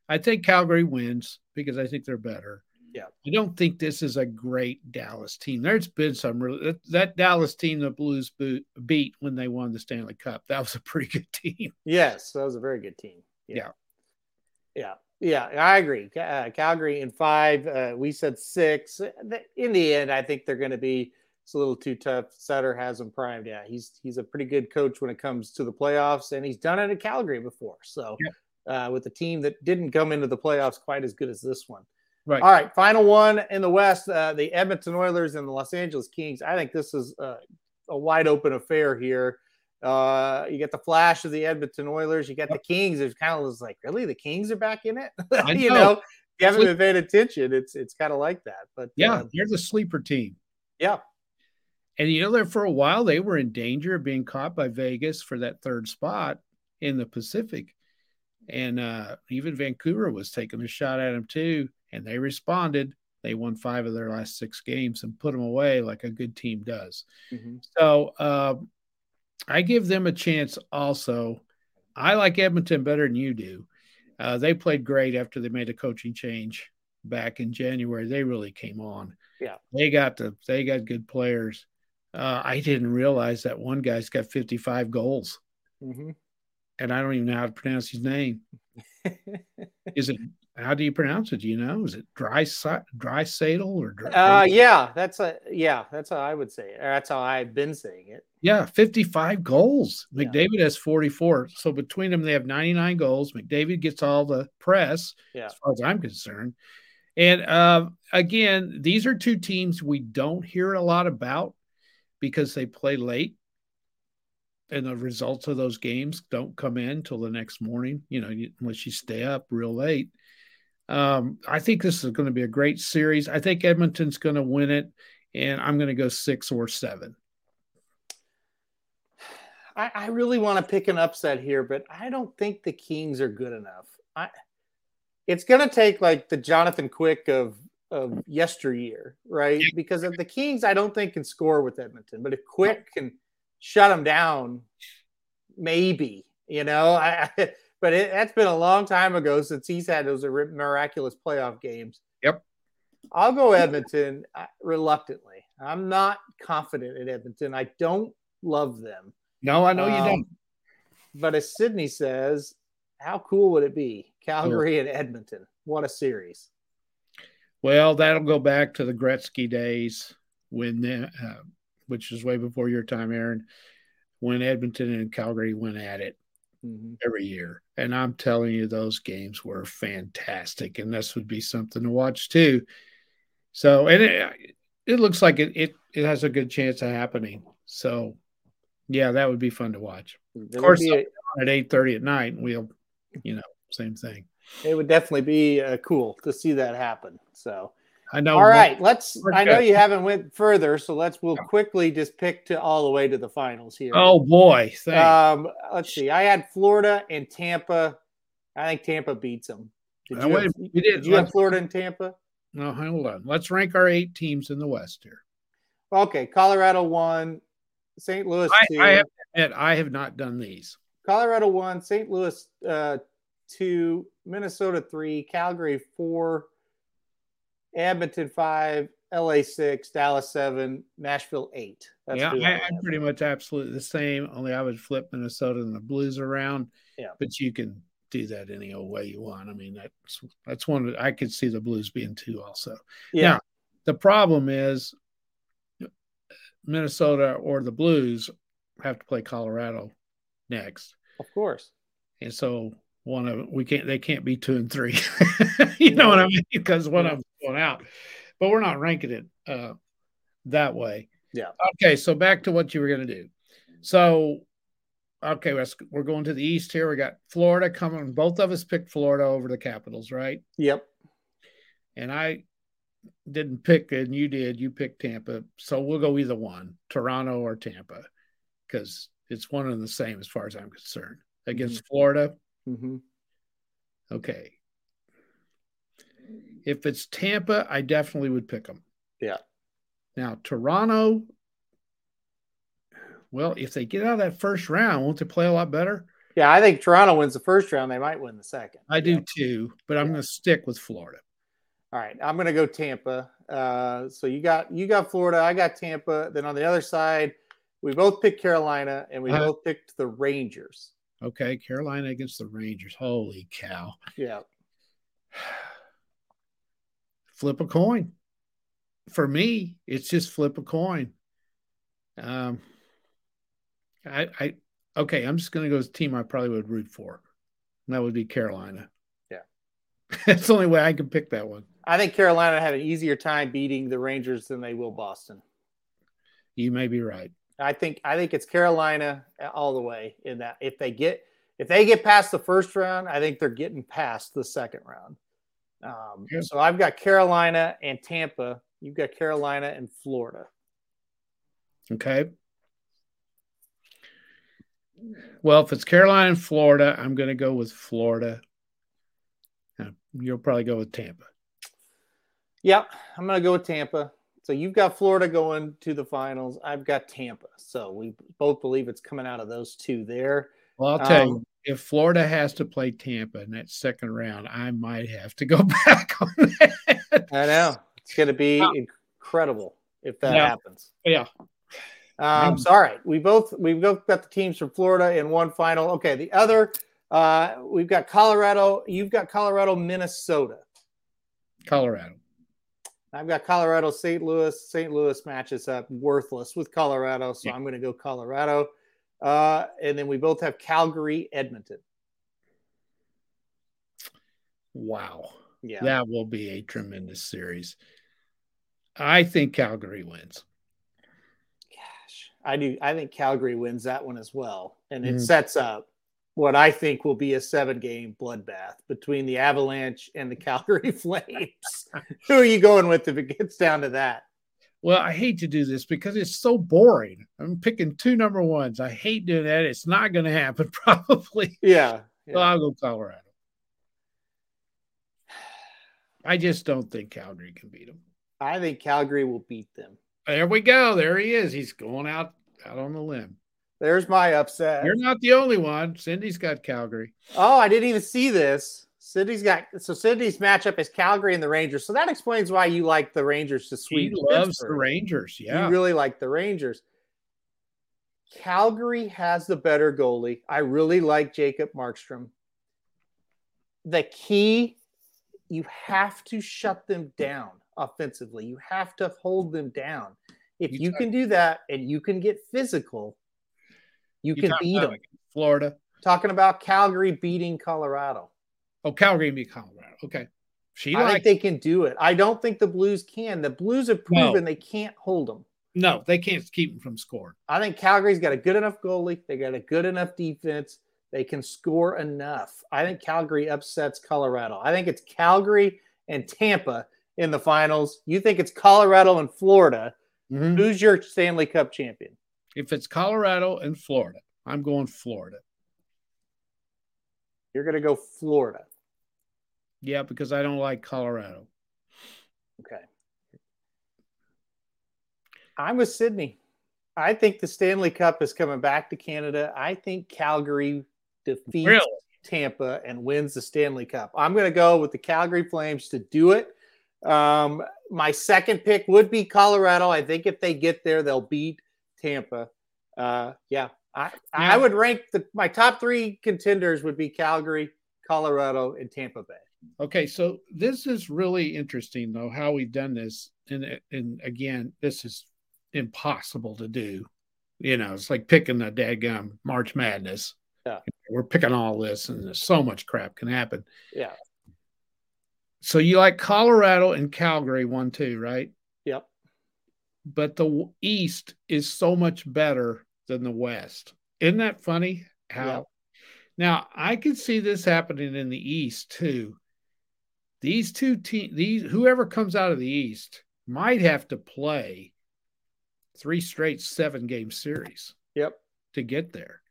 I think Calgary wins because I think they're better. Yeah. I don't think this is a great Dallas team. There's been some really, that, that Dallas team the Blues beat when they won the Stanley Cup. That was a pretty good team. Yes, that was a very good team. Yeah. Yeah. Yeah, yeah I agree. Uh, Calgary in five. Uh, we said six. In the end, I think they're going to be. It's a little too tough. Sutter has them primed. Yeah, he's he's a pretty good coach when it comes to the playoffs, and he's done it at Calgary before. So, yeah. uh, with a team that didn't come into the playoffs quite as good as this one. Right. All right. Final one in the West, uh, the Edmonton Oilers and the Los Angeles Kings. I think this is a, a wide open affair here. Uh, you get the flash of the Edmonton Oilers. You get yep. the Kings. It's kind of like, really, the Kings are back in it. you know, know you haven't been paying attention. It's it's kind of like that. But yeah, uh, they're the sleeper team. Yeah. And you know, there for a while they were in danger of being caught by Vegas for that third spot in the Pacific. And uh, even Vancouver was taking a shot at them too and they responded. They won five of their last six games and put them away like a good team does. Mm-hmm. So uh, I give them a chance also. I like Edmonton better than you do. Uh, they played great after they made a coaching change back in January. They really came on. Yeah, they got the they got good players. Uh, I didn't realize that one guy's got 55 goals, mm-hmm. and I don't even know how to pronounce his name. Is it how do you pronounce it? Do you know? Is it dry dry saddle or dry? Uh, yeah, that's a yeah, that's how I would say it. That's how I've been saying it. Yeah, 55 goals. Yeah. McDavid has 44. So between them, they have 99 goals. McDavid gets all the press, yeah. as far as I'm concerned. And uh, again, these are two teams we don't hear a lot about because they play late and the results of those games don't come in till the next morning, you know, unless you stay up real late. Um, I think this is going to be a great series. I think Edmonton's going to win it, and I'm going to go six or seven. I, I really want to pick an upset here, but I don't think the Kings are good enough. I, it's going to take like the Jonathan Quick of of yesteryear, right? Because of the Kings, I don't think can score with Edmonton, but if Quick can shut them down, maybe you know. I, but it, that's been a long time ago since he's had those miraculous playoff games. Yep. I'll go Edmonton uh, reluctantly. I'm not confident in Edmonton. I don't love them. No, I know um, you don't. But as Cindy says, how cool would it be? Calgary and Edmonton. What a series. Well, that'll go back to the Gretzky days when, the, uh, which is way before your time, Aaron, when Edmonton and Calgary went at it mm-hmm. every year. And I'm telling you, those games were fantastic, and this would be something to watch too. So, and it, it looks like it, it it has a good chance of happening. So, yeah, that would be fun to watch. of course, a, at eight thirty at night, we'll, you know, same thing. It would definitely be uh, cool to see that happen. So, I know. All right, let's. I know you haven't went further, so let's. We'll quickly just pick to all the way to the finals here. Oh boy! Um, let's see. I had Florida and Tampa. I think Tampa beats them. Did you, wait, have, did. Did you have Florida and Tampa? No, hold on. Let's rank our eight teams in the West here. Okay, Colorado one, St. Louis I, two. I have, I have not done these. Colorado one, St. Louis uh, two, Minnesota three, Calgary four. Edmonton five, LA six, Dallas seven, Nashville eight. That's yeah, I, am pretty much absolutely the same. Only I would flip Minnesota and the Blues around. Yeah, but you can do that any old way you want. I mean, that's that's one I could see the Blues being two also. Yeah. Now, the problem is Minnesota or the Blues have to play Colorado next. Of course. And so one of we can't they can't be two and three. you know what I mean? Because one Yeah. of them's going out. But we're not ranking it uh that way. Yeah. Okay, so back to what you were gonna do. So okay, we're going to the east here. We got Florida coming. Both of us picked Florida over the Capitals, right? Yep. And I didn't pick, and you did. You picked Tampa. So we'll go either one, Toronto or Tampa, because it's one and the same as far as I'm concerned. Against Florida, hmm okay. If it's Tampa, I definitely would pick them. Yeah. Now, Toronto, well, if they get out of that first round, won't they play a lot better? Yeah, I think Toronto wins the first round. They might win the second. I Yeah. do too, but I'm going to stick with Florida. All right, I'm gonna go Tampa. Uh, so you got you got Florida, I got Tampa. Then on the other side, we both picked Carolina, and we Uh-huh. both picked the Rangers. Okay, Carolina against the Rangers. Holy cow. Yeah, flip a coin. For me, it's just flip a coin. Um, I, I, okay, I'm just going to go with the team I probably would root for. And that would be Carolina. Yeah. That's the only way I can pick that one. I think Carolina had an easier time beating the Rangers than they will Boston. You may be right. I think I think it's Carolina all the way in that if they get if they get past the first round, I think they're getting past the second round. Um, Yeah. So I've got Carolina and Tampa. You've got Carolina and Florida. Okay. Well, if it's Carolina and Florida, I'm going to go with Florida. Uh, You'll probably go with Tampa. Yep, I'm going to go with Tampa. So you've got Florida going to the finals. I've got Tampa. So we both believe it's coming out of those two there. Well, I'll tell Um, you, if Florida has to play Tampa in that second round, I might have to go back on that. I know it's going to be Wow. incredible if that Yeah. happens. Yeah. Um, so all right, we both we've both got the teams from Florida in one final. Okay, the other uh, we've got Colorado. You've got Colorado, Minnesota. Colorado. I've got Colorado, St. Louis. St. Louis matches up worthless with Colorado, so Yeah. I'm going to go Colorado. Uh, and then we both have Calgary, Edmonton. Wow. Yeah, That will be a tremendous series. I think Calgary wins. gosh, I do. I think Calgary wins that one as well, and it Mhm. sets up what I think will be a seven-game bloodbath between the Avalanche and the Calgary Flames. Who are you going with if it gets down to that? Well, I hate to do this because it's so boring. I'm picking two number ones. I hate doing that. It's not going to happen, probably. Yeah, So I'll go Colorado. I just don't think Calgary can beat them. I think Calgary will beat them. There we go. There he is. He's going out out on the limb. There's my upset. You're not the only one. Cindy's got Calgary. Oh, I didn't even see this. Cindy's got so Cindy's matchup is Calgary and the Rangers. So that explains why you like the Rangers to He sweep. loves the Rangers. Yeah. You really like the Rangers. Calgary has the better goalie. I really like Jacob Markstrom. The key, you have to shut them down offensively. You have to hold them down. If You you can do that and you can get physical, you You can beat them. Florida. Talking about Calgary beating Colorado. Oh, Calgary beat Colorado. Okay. She I likes think they can do it. I don't think the Blues can. The Blues have No. proven they can't hold them. no, they can't keep them from scoring. I think Calgary's got a good enough goalie. They got a good enough defense. They can score enough. I think Calgary upsets Colorado. I think it's Calgary and Tampa in the finals. You think it's Colorado and Florida. Mhm. Who's your Stanley Cup champion? If it's Colorado and Florida, I'm going Florida. You're going to go Florida. Yeah, because I don't like Colorado. Okay. I'm with Cindy. I think the Stanley Cup is coming back to Canada. I think Calgary defeats Really? Tampa and wins the Stanley Cup. I'm going to go with the Calgary Flames to do it. Um, my second pick would be Colorado. I think if they get there, they'll beat Tampa. Uh, yeah, I, I would rank the my top three contenders would be Calgary, Colorado, and Tampa Bay. Okay, so this is really interesting though how we've done this, and and again, this is impossible to do. You know, it's like picking a dadgum March Madness. Yeah. we're picking all this, and there's so much crap can happen. Yeah. So you like Colorado and Calgary one two, right? But the East is so much better than the West. Isn't that funny? How Yep. now I could see this happening in the East too. These two teams, these whoever comes out of the East might have to play three straight seven game series Yep. to get there.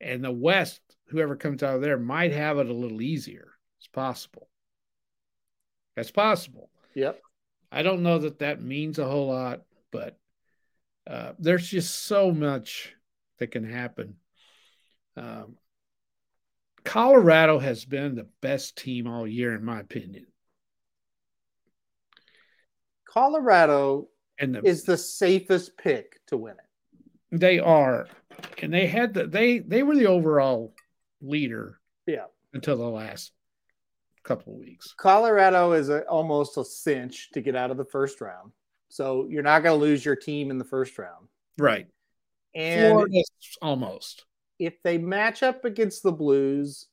And the West, whoever comes out of there, might have it a little easier. It's possible. That's possible. Yep. I don't know that that means a whole lot, but uh, there's just so much that can happen. Um, Colorado has been the best team all year, in my opinion. Colorado And the, is the safest pick to win it. they are, and they had the they they were the overall leader. Yeah. Until the last couple of weeks. Colorado is a, almost a cinch to get out of the first round. So you're not going to lose your team in the first round. Right. And Florida's almost. if they match up against the Blues,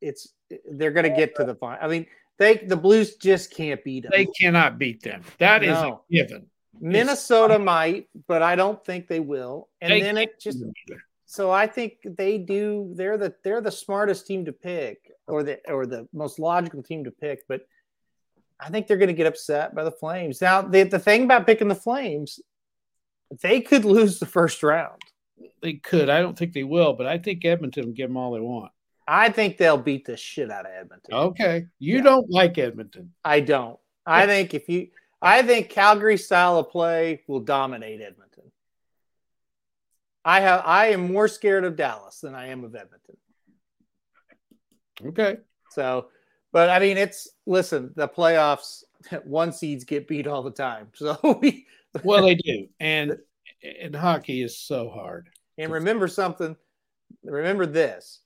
it's they're going to get to the final. I mean, they the Blues just can't beat them. They cannot beat them. That is No. a given. Minnesota might, but I don't think they will. And They then it just beat them either. So I think they do. They're the they're the smartest team to pick, or the or the most logical team to pick. But I think they're going to get upset by the Flames. Now, the the thing about picking the Flames, they could lose the first round. they could. I don't think they will, but I think Edmonton will give them all they want. I think they'll beat the shit out of Edmonton. Okay. You Yeah. don't like Edmonton. I don't. I think if you, I think Calgary style of play will dominate Edmonton. I have. I am more scared of Dallas than I am of Edmonton. Okay. So, but I mean, it's listen. The playoffs, one seeds get beat all the time. So we Well, they do. And and hockey is so hard. and remember something. Remember this.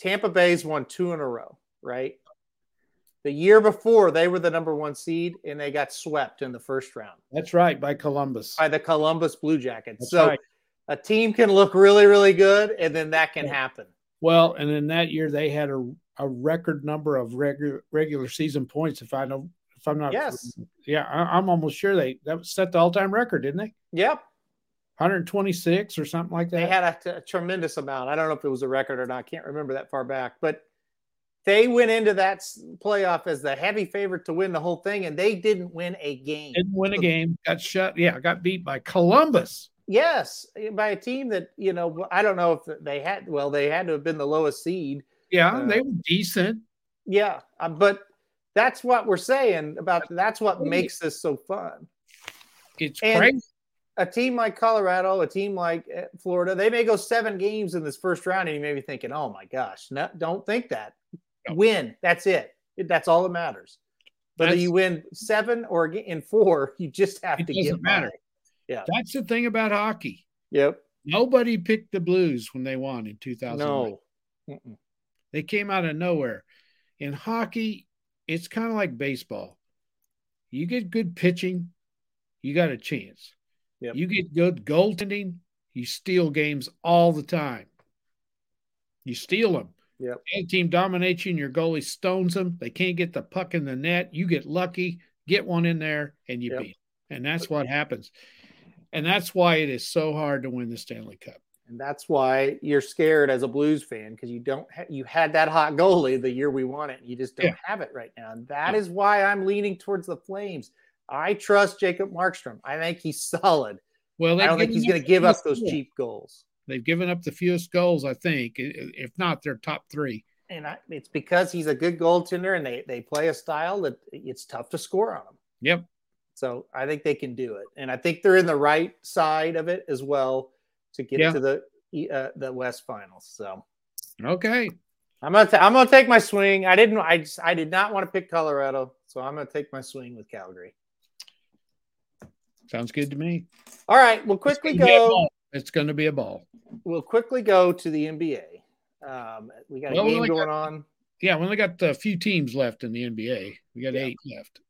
Tampa Bay's won two in a row, right? The year before, they were the number one seed and they got swept in the first round. That's right by Columbus. by the Columbus Blue Jackets. That's so right. A team can look really, really good, and then that can happen. Well, and in that year they had a, a record number of regular regular season points. If I know, if I'm not, Yes. yeah, I, I'm almost sure they that set the all time record, didn't they? Yep, 126 or something like that. they had a, a tremendous amount. I don't know if it was a record or not. I can't remember that far back, but they went into that playoff as the heavy favorite to win the whole thing, and they didn't win a game. Didn't win a game. Got shut. Yeah, got beat by Columbus. Yes, by a team that you know. I don't know if they had. Well, they had to have been the lowest seed. Yeah, Uh, they were decent. Yeah, uh, but that's what we're saying about. That's what makes this so fun. It's and- crazy. a team like Colorado, a team like uh, Florida, they may go seven games in this first round, and you may be thinking, "Oh my gosh, no, don't think that. No. Win. That's it. That's all that matters. Whether That's- you win seven or in four, you just have It to doesn't get matter. By. That's the thing about hockey. Yep. Nobody picked the Blues when they won in 2000. No. Mm-mm. They came out of nowhere. In hockey, it's kind of like baseball. You get good pitching, you got a chance. Yep. You get good goaltending, you steal games all the time. You steal them. Yep. The team dominates you and your goalie stones them. They can't get the puck in the net. You get lucky, get one in there, and you Yep. beat. 'em. And that's what happens. And that's why it is so hard to win the Stanley Cup. And that's why you're scared as a Blues fan because you don't ha- you had that hot goalie the year we won it. And you just don't Yeah. have it right now. And that Yeah. is why I'm leaning towards the Flames. I trust Jacob Markstrom. I think he's solid. Well, I don't think he's going to give up those cheap goals. They've given up the fewest goals, I think. If not, they're top three. And I, it's because he's a good goaltender and they, they play a style that it's tough to score on him. Yep. So I think they can do it. And I think they're in the right side of it as well to get Yeah. to the uh, the West Finals. So Okay. I'm gonna ta- I'm gonna take my swing. I didn't I just I did not want to pick Colorado, so I'm gonna take my swing with Calgary. Sounds good to me. All right, we'll quickly It's a go. It's going to be a ball. We'll quickly go to the NBA. Um, we got a Well, we game going got- on. Yeah, we only got a few teams left in the NBA. We got Yeah. eight left.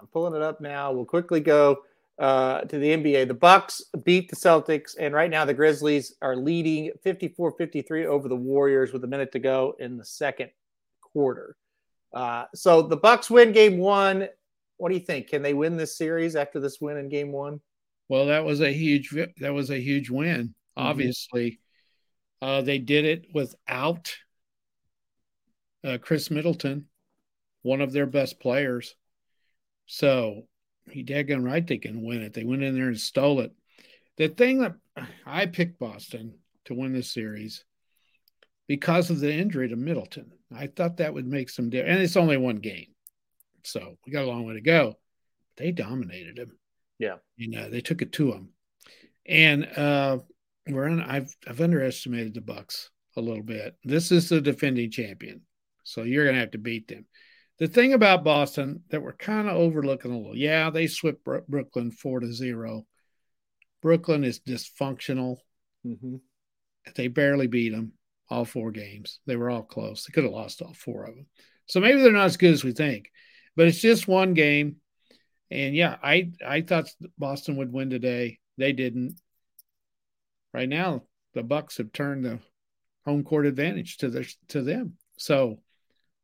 I'm pulling it up now. We'll quickly go. uh, to the NBA. The Bucks beat the Celtics, and right now the Grizzlies are leading 54-53 over the Warriors with a minute to go in the second quarter. Uh, so the Bucks win game one. What do you think? Can they win this series after this win in game one? Well, that was a huge that was a huge win. Mm-hmm. Obviously, uh, they did it without uh, Khris Middleton, one of their best players. So he daggone right they can win it. They went in there and stole it. The thing that I picked Boston to win this series because of the injury to Middleton. I thought that would make some difference. And it's only one game. So we got a long way to go. They dominated him. Yeah. You know, they took it to him. And uh we're in, I've I've underestimated the Bucks a little bit. This is the defending champion. So you're gonna have to beat them. The thing about Boston that we're kind of overlooking a little, yeah, they swept Brooklyn four to zero. Brooklyn is dysfunctional. Mm-hmm. They barely beat them all four games. They were all close. They could have lost all four of them. So maybe they're not as good as we think, but it's just one game. And yeah, I I thought Boston would win today. They didn't. Right now, the Bucks have turned the home court advantage to their to them. So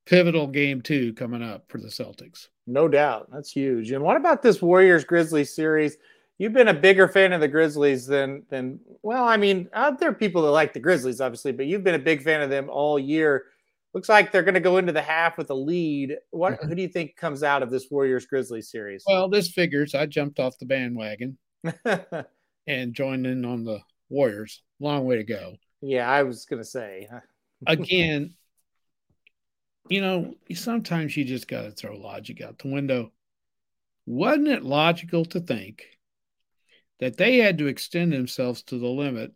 pivotal game two coming up for the Celtics. No doubt. That's huge. And what about this Warriors Grizzlies series? You've been a bigger fan of the Grizzlies than than well, I mean, uh, there are people that like the Grizzlies, obviously, but you've been a big fan of them all year. Looks like they're going to go into the half with a lead. What mm-hmm. who do you think comes out of this Warriors Grizzlies series? Well, this figures. I jumped off the bandwagon and joined in on the Warriors. Long way to go. Yeah, I was going to say. Again, you know, sometimes you just got to throw logic out the window. Wasn't it logical to think that they had to extend themselves to the limit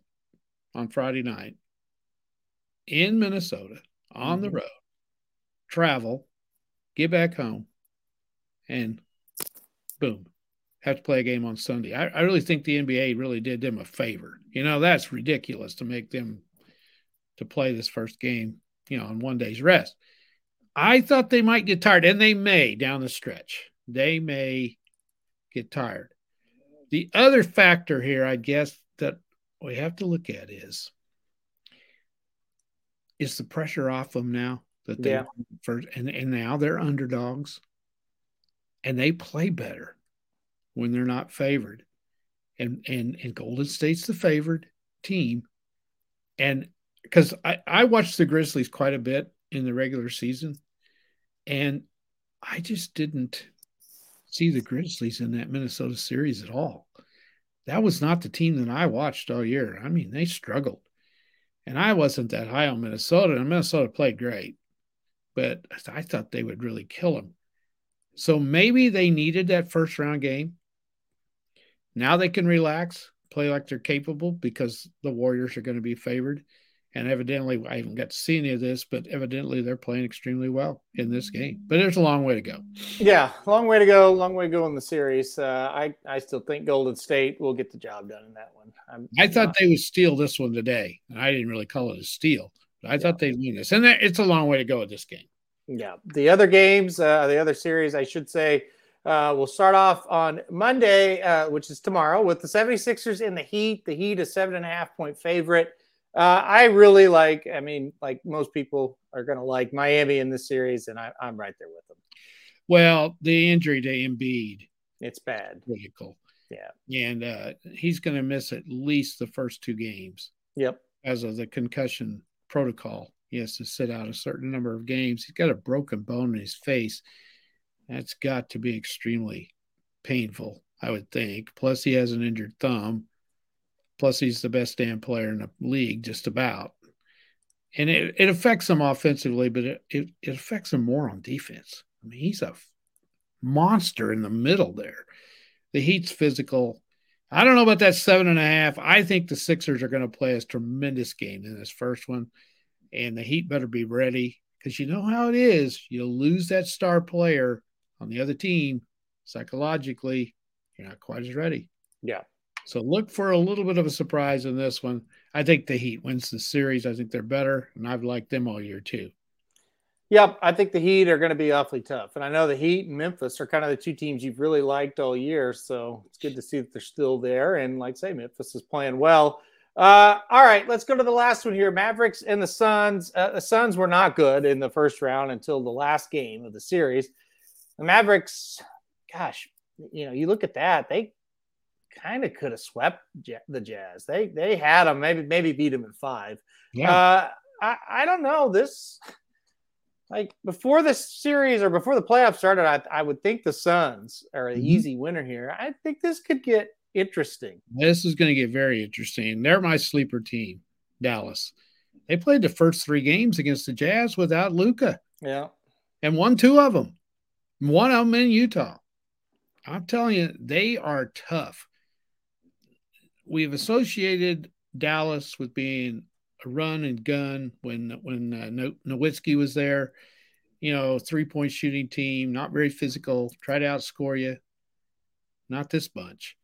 on Friday night in Minnesota on mm-hmm. the road, travel, get back home, and boom, have to play a game on Sunday? I, I really think the NBA really did them a favor. You know, that's ridiculous to make them to play this first game, you know, on one day's rest. I thought they might get tired, and they may down the stretch. They may get tired. The other factor here, I guess, that we have to look at is is the pressure off them now that they yeah. first and, and now they're underdogs and they play better when they're not favored. And and and Golden State's the favored team. And because I, I watched the Grizzlies quite a bit in the regular season, and I just didn't see the Grizzlies in that Minnesota series at all. That was not the team that I watched all year. I mean, they struggled. And I wasn't that high on Minnesota, and Minnesota played great, but I thought they would really kill them. So maybe they needed that first round game. Now they can relax, play like they're capable because the Warriors are going to be favored. And evidently, I haven't got to see any of this, but evidently they're playing extremely well in this game. But there's a long way to go. Yeah, long way to go. Long way to go in the series. Uh, I I still think Golden State will get the job done in that one. I'm, i thought not... they would steal this one today, and I didn't really call it a steal. I yeah. thought they'd win this, and it's a long way to go with this game. Yeah, the other games, uh, the other series, I should say. Uh, we'll start off on Monday, uh, which is tomorrow, with the 76ers in the Heat. The Heat is seven and a half point favorite. Uh, I really like. I mean, like most people are going to like Miami in this series, and I, am right there with them. Well, the injury to Embiid, it's bad, critical. Yeah, and uh, he's going to miss at least the first two games. Yep, as of the concussion protocol, he has to sit out a certain number of games. He's got a broken bone in his face. That's got to be extremely painful, I would think. Plus, he has an injured thumb. Plus, he's the best damn player in the league, just about. And it, it affects him offensively, but it, it, it affects him more on defense. I mean, he's a monster in the middle there. The Heat's physical. I don't know about that seven and a half. I think the Sixers are going to play a tremendous game in this first one, and the Heat better be ready because you know how it is. You lose that star player on the other team psychologically, you're not quite as ready. Yeah. So look for a little bit of a surprise in this one. I think the Heat wins the series. I think they're better, and I've liked them all year too. Yep, I think the Heat are going to be awfully tough, and I know the Heat and Memphis are kind of the two teams you've really liked all year. So it's good to see that they're still there. And like I say, Memphis is playing well. Uh, all right, let's go to the last one here. Mavericks and the Suns. Uh, the Suns were not good in the first round until the last game of the series. The Mavericks, gosh, you know, you look at that, they kind of could have swept the Jazz. They they had them, maybe maybe beat them in five. Yeah. Uh, I I don't know this. Like before this series or before the playoffs started, I, I would think the Suns are an mm-hmm. easy winner here. I think this could get interesting. This is going to get very interesting. They're my sleeper team, Dallas. They played the first three games against the Jazz without Luka. Yeah. And won two of them. One of them in Utah. I'm telling you, they are tough. We've associated Dallas with being a run and gun when when uh, Nowitzki was there. You know, three point shooting team, not very physical, try to outscore you. Not this bunch.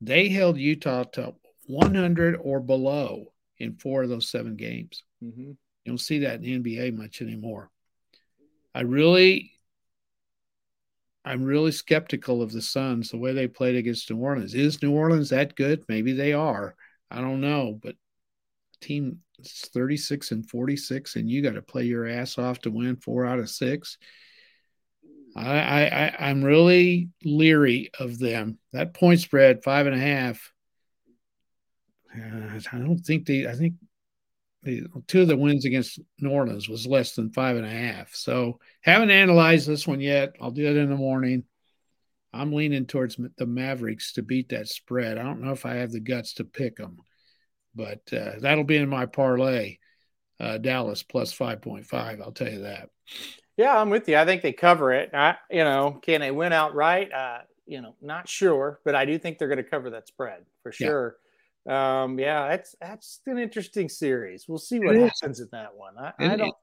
They held Utah to 100 or below in four of those seven games. Mm-hmm. You don't see that in the NBA much anymore. I really, I'm really skeptical of the Suns the way they played against New Orleans. Is New Orleans that good? Maybe they are. I don't know, but team it's 36 and 46, and you got to play your ass off to win four out of six. I, I I'm really leery of them. That point spread five and a half. Uh, I don't think they. I think the two of the wins against New Orleans was less than five and a half. So haven't analyzed this one yet. I'll do it in the morning. I'm leaning towards the Mavericks to beat that spread. I don't know if I have the guts to pick them, but uh, that'll be in my parlay. Uh, Dallas plus 5.5. I'll tell you that. Yeah, I'm with you. I think they cover it. I, you know, can they win outright? Uh, you know, not sure, but I do think they're going to cover that spread for sure. Yeah. Um, yeah, that's that's an interesting series. We'll see what happens in that one. I, I don't.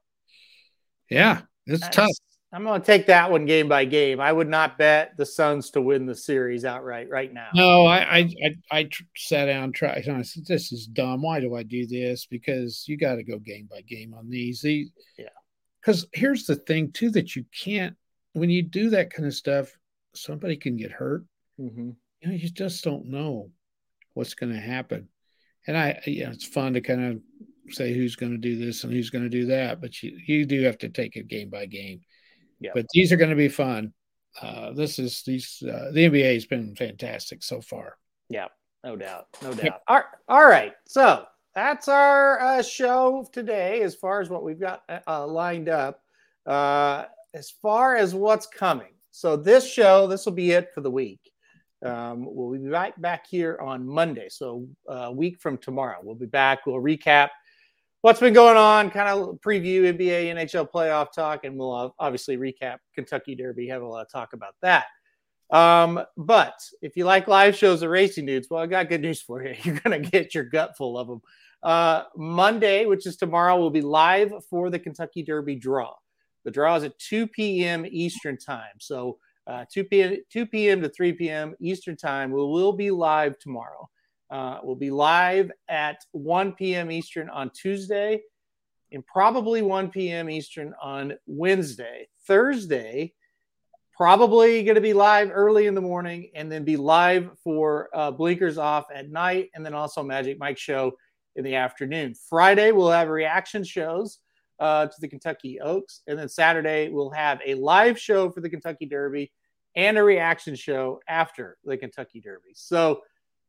Yeah, it's tough. I'm going to take that one game by game. I would not bet the Suns to win the series outright right now. No, I I I, I sat down, tried. I said, "This is dumb. Why do I do this?" Because you got to go game by game on these. These, yeah because here's the thing too that you can't when you do that kind of stuff somebody can get hurt mm-hmm. you know you just don't know what's going to happen. And i you know it's fun to kind of say who's going to do this and who's going to do that but you, you do have to take it game by game. Yeah. But these are going to be fun. Uh, this is these uh, the nba has been fantastic so far. Yeah no doubt no doubt. All, right, all right so that's our uh, show today as far as what we've got uh, lined up. Uh, as far as what's coming. So, this show, this will be it for the week. Um, we'll be right back here on Monday. So, uh, a week from tomorrow, we'll be back. We'll recap what's been going on, kind of preview NBA, NHL playoff talk, and we'll obviously recap Kentucky Derby, have a lot of talk about that. Um, but if you like live shows of racing dudes, well, I got good news for you. You're going to get your gut full of them. Uh, Monday, which is tomorrow, will be live for the Kentucky Derby draw. The draw is at 2 p.m. Eastern time. So uh, 2 p.m. 2 p.m. to 3 p.m. Eastern time. We will be live tomorrow. Uh, we'll be live at 1 p.m. Eastern on Tuesday and probably 1 p.m. Eastern on Wednesday. Thursday, probably going to be live early in the morning and then be live for uh, Blinkers Off at night and then also Magic Mike Show in the afternoon. Friday, we'll have reaction shows uh, to the Kentucky Oaks. And then Saturday, we'll have a live show for the Kentucky Derby and a reaction show after the Kentucky Derby. So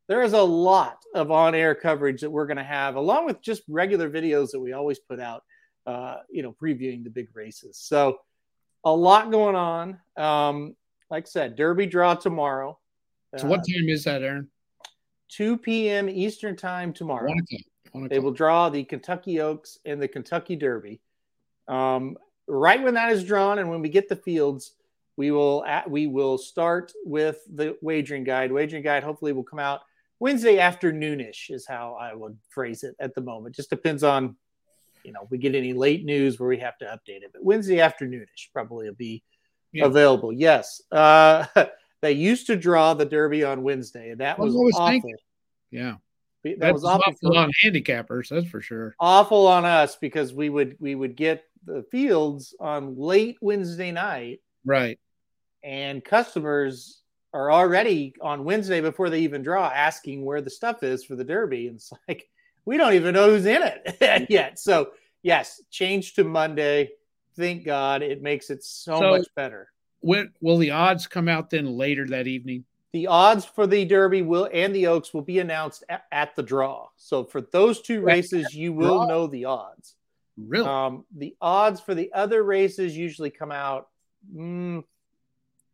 there is a lot of on air coverage that we're going to have, along with just regular videos that we always put out, uh, you know, previewing the big races. So a lot going on. Um, like I said, Derby draw tomorrow. So, what uh, time is that, Aaron? 2 p.m. Eastern time tomorrow. They will draw the Kentucky Oaks and the Kentucky Derby. Um, right when that is drawn, and when we get the fields, we will at, we will start with the wagering guide. Wagering guide hopefully will come out Wednesday afternoonish is how I would phrase it at the moment. Just depends on you know we get any late news where we have to update it. But Wednesday afternoonish probably will be yeah. available. Yes. Uh, they used to draw the Derby on Wednesday, and that was, was awful. Thinking. Yeah that, was awful, awful on handicappers. That's for sure. Awful on us because we would we would get the fields on late Wednesday night, Right. and customers are already on Wednesday before they even draw asking where the stuff is for the Derby. And it's like we don't even know who's in it yet. So yes, change to Monday. Thank God, it makes it so, So- much better. When will the odds come out then later that evening? The odds for the Derby will and the Oaks will be announced at, at the draw. So for those two races, you will know the odds. Really? Um, the odds for the other races usually come out mm,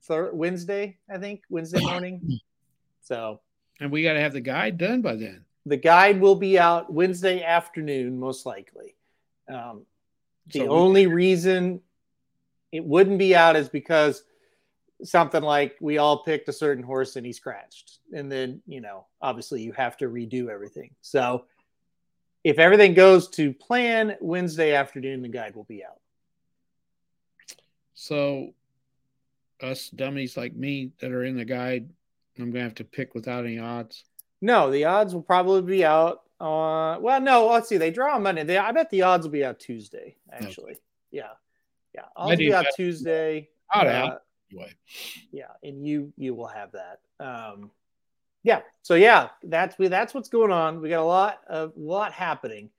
thir- Wednesday, I think, Wednesday morning. so and we got to have the guide done by then. the guide will be out Wednesday afternoon, most likely. Um, the So only reason it wouldn't be out is because something like we all picked a certain horse and he scratched. And then, you know, obviously you have to redo everything. So if everything goes to plan, Wednesday afternoon, the guide will be out. So, us dummies like me that are in the guide, I'm gonna have to pick without any odds. No, the odds will probably be out. Uh, well, no, let's see. They draw on Monday. They, I bet the odds will be out Tuesday. Actually, yeah, yeah. Odds will be out Tuesday. Uh, out anyway. yeah and you you will have that. Um yeah so yeah that's we that's what's going on. We got a lot of lot happening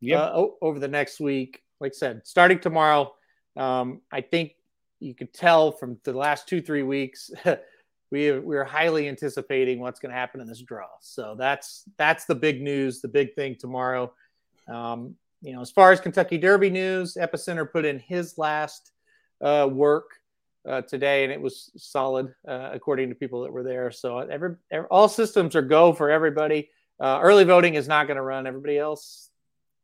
Yeah. uh, o- over the next week. Like i said starting tomorrow um i think you could tell from the last two three weeks we we're highly anticipating what's going to happen in this draw. So that's that's the big news the big thing tomorrow. Um you know as far as kentucky derby news epicenter put in his last uh work uh, today, and it was solid uh, according to people that were there. So every, every all systems are go for everybody. Uh, early voting is not going to run. Everybody else,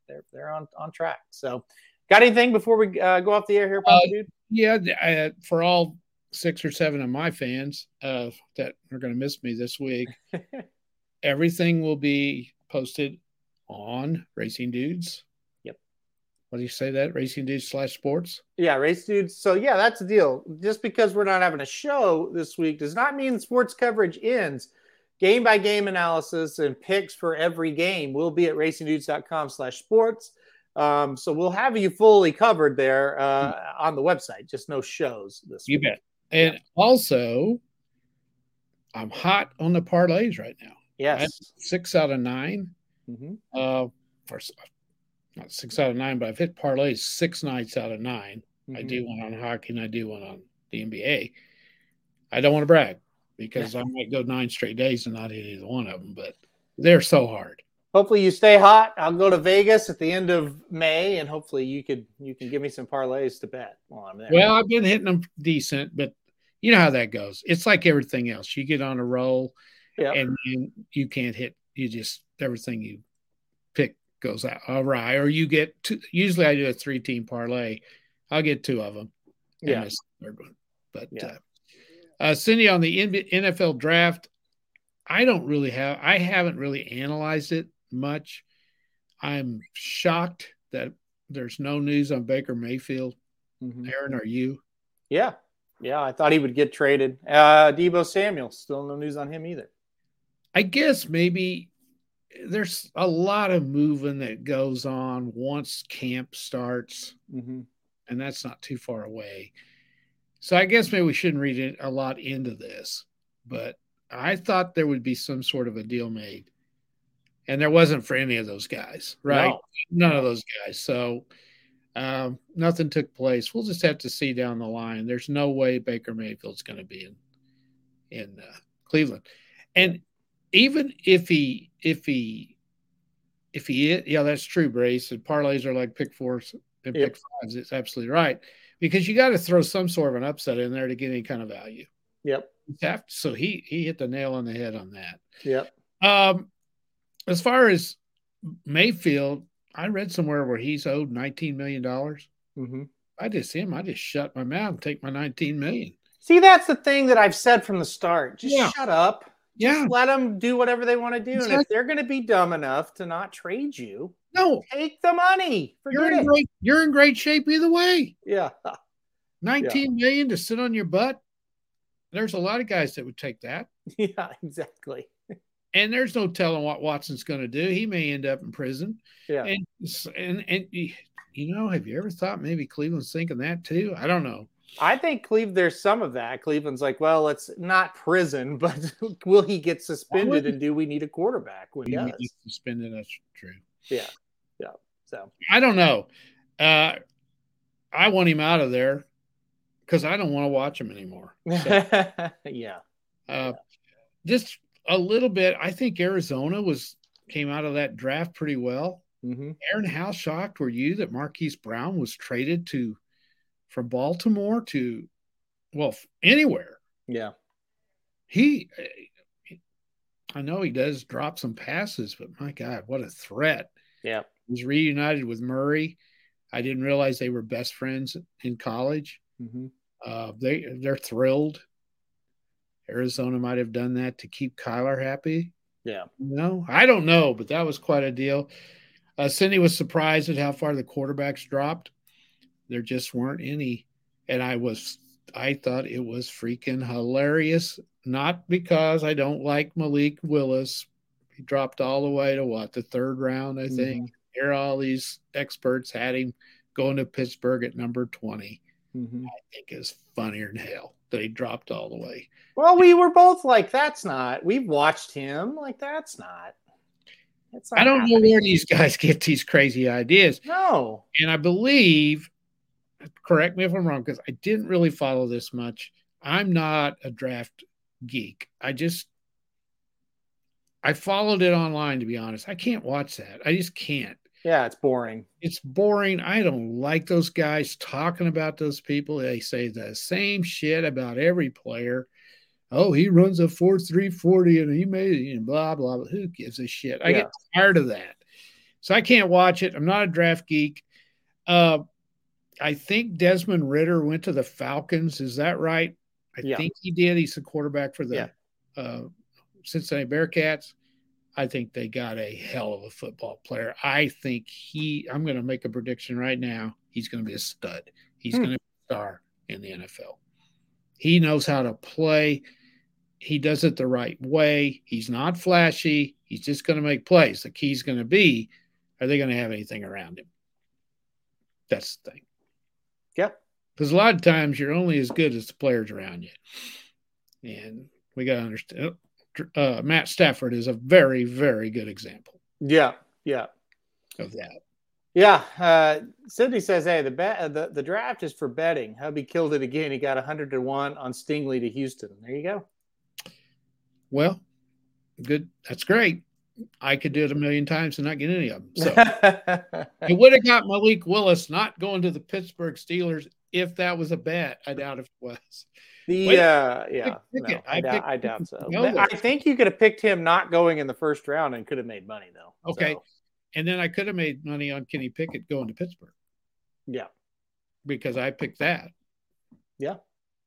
they're they're on on track. So, got anything before we uh, go off the air here, Papa Uh, dude? Yeah, uh, for all six or seven of my fans uh, that are going to miss me this week, everything will be posted on Racing Dudes. What do you say that? Racing Dudes slash sports? Yeah, race dudes. So yeah, that's the deal. Just because we're not having a show this week does not mean sports coverage ends. Game by game analysis and picks for every game will be at racingdudes.com slash sports. Um, so we'll have you fully covered there uh, on the website, just no shows this You week. bet. And also, I'm hot on the parlays right now. Yes. Six out of nine. hmm Uh, for not six out of nine, but I've hit parlays six nights out of 9 I Mm-hmm. do one on hockey and I do one on the NBA. I don't want to brag because I might go nine straight days and not hit either one of them, but they're so hard. Hopefully you stay hot. I'll go to Vegas at the end of May, and hopefully you could you can give me some parlays to bet while I'm there. Well, I've been hitting them decent, but you know how that goes. It's like everything else. You get on a roll yeah, and then you can't hit. You just everything you pick goes out all right, or you get two. Usually, I do a three team parlay. I'll get two of them. yeah. the third one. But Yeah. uh, uh, Cindy on the NFL draft, I don't really have. I haven't really analyzed it much. I'm shocked that there's no news on Baker Mayfield. Mhm. Aaron, are you? Yeah, yeah. I thought he would get traded. Uh, Deebo Samuel, still no news on him either. I guess maybe there's a lot of moving that goes on once camp starts, Mm-hmm. and that's not too far away. So I guess maybe we shouldn't read a lot into this, but I thought there would be some sort of a deal made, and there wasn't for any of those guys, right? No. None of those guys. So um, nothing took place. We'll just have to see down the line. There's no way Baker Mayfield's going to be in in uh, Cleveland, and even if he if he if he is, yeah, that's true, Brace. And parlays are like pick fours and Yep. pick fives. It's absolutely right because you got to throw some sort of an upset in there to get any kind of value. Yep. You have to- so he he hit the nail on the head on that. Yep. Um, as far as Mayfield, I read somewhere where he's owed nineteen million dollars. Mm-hmm. I just see him, I just shut my mouth and take my nineteen million. See, that's the thing that I've said from the start. Just Yeah. shut up. Yeah, Let them do whatever they want to do. And if they're going to be dumb enough to not trade you, no, take the money. you're in it. great. You're in great shape either way. Yeah. Nineteen million to sit on your butt. There's a lot of guys that would take that. Yeah, exactly. and there's no telling what Watson's going to do. He may end up in prison, Yeah. and and and you know, have you ever thought maybe Cleveland's thinking that too? I don't know. I think Cleve. There's some of that. Cleveland's like, well, it's not prison, but will he get suspended, and do we need a quarterback when he does? Suspended. That's true. Yeah, yeah. So I don't know. Uh, I want him out of there because I don't want to watch him anymore. yeah, Uh, just a little bit. I think Arizona was came out of that draft pretty well. hmm Aaron, how shocked were you that Marquise Brown was traded to from Baltimore to well anywhere? yeah, He, I know he does drop some passes, but my God, what a threat! yeah. He was reunited with Murray. I didn't realize they were best friends in college. hmm Uh, they they're thrilled. Arizona might have done that to keep Kyler happy. Yeah. No, I don't know, but that was quite a deal. Uh, Cindy was surprised at how far the quarterbacks dropped. There just weren't any, and I was I thought it was freaking hilarious. Not because I don't like Malik Willis. He dropped all the way to what the third round, I think. Here, all these experts had him going to Pittsburgh at number twenty. hmm I think is funnier than hell that he dropped all the way. Well, we were both like, "That's not." We've watched him. Like, that's not. That's not I don't know where these guys get these crazy ideas. No. And I believe, correct me if I'm wrong, because I didn't really follow this much. I'm not a draft geek. I just, I followed it online, to be honest. I can't watch that. I just can't. Yeah, it's boring. It's boring. I don't like those guys talking about those people. They say the same shit about every player. Oh, he runs a 4 3 40 and he made it, and blah, blah, blah. Who gives a shit? I Yeah. get tired of that. So I can't watch it. I'm not a draft geek. Uh, I think Desmond Ridder went to the Falcons. Is that right? I Yeah. think he did. He's the quarterback for the Yeah. uh, Cincinnati Bearcats. I think they got a hell of a football player. I think he, I'm going to make a prediction right now. He's going to be a stud. He's Hmm. going to be a star in the NFL. He knows how to play. He does it the right way. He's not flashy. He's just going to make plays. The key's going to be are they going to have anything around him? That's the thing. Because a lot of times you're only as good as the players around you. And we got to understand uh, Matt Stafford is a very, very good example Yeah. Yeah. of that. Yeah. Uh, Cindy says, "Hey, the bet the, the draft is for betting. Hubby killed it again. He got hundred to one on Stingley to Houston. There you go. Well, good. That's great. I could do it a million times and not get any of them. So it would have got Malik Willis not going to the Pittsburgh Steelers if that was a bet. I doubt if it was. the Wait, uh, yeah, no, it. I, I doubt, I doubt so. No, But but- I think you could have picked him not going in the first round and could have made money though. Okay. So, And then I could have made money on Kenny Pickett going to Pittsburgh yeah. because I picked that. Yeah.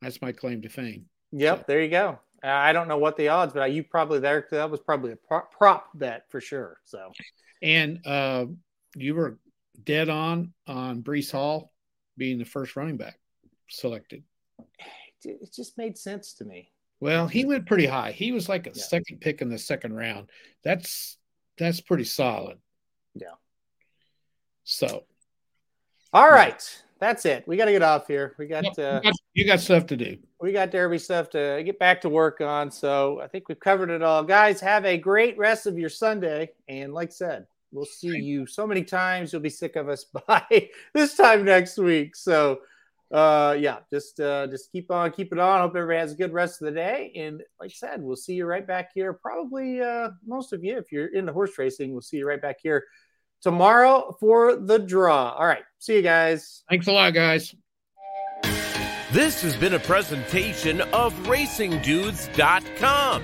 That's my claim to fame. Yep. So- There you go. I don't know what the odds, but you probably there. That was probably a pro- prop bet for sure. So And uh, you were dead on on Breece Hall being the first running back selected. it just made sense to me. Well, he went pretty high. He was like a Yeah. second pick in the second round. That's that's pretty solid. Yeah. So All Yeah. right, that's it. We got to get off here. We got. Yep, Uh, you, got, you got stuff to do. we got Derby stuff to get back to work on. So I think we've covered it all. Guys, have a great rest of your Sunday. And like said, we'll see you so many times you'll be sick of us by this time next week. So uh yeah, just uh just keep on keep it on. Hope everybody has a good rest of the day. And like I said, we'll see you right back here. Probably uh most of you, if you're into horse racing, we'll see you right back here tomorrow for the draw. All right. See you guys. Thanks a lot, guys. This has been a presentation of RacingDudes.com,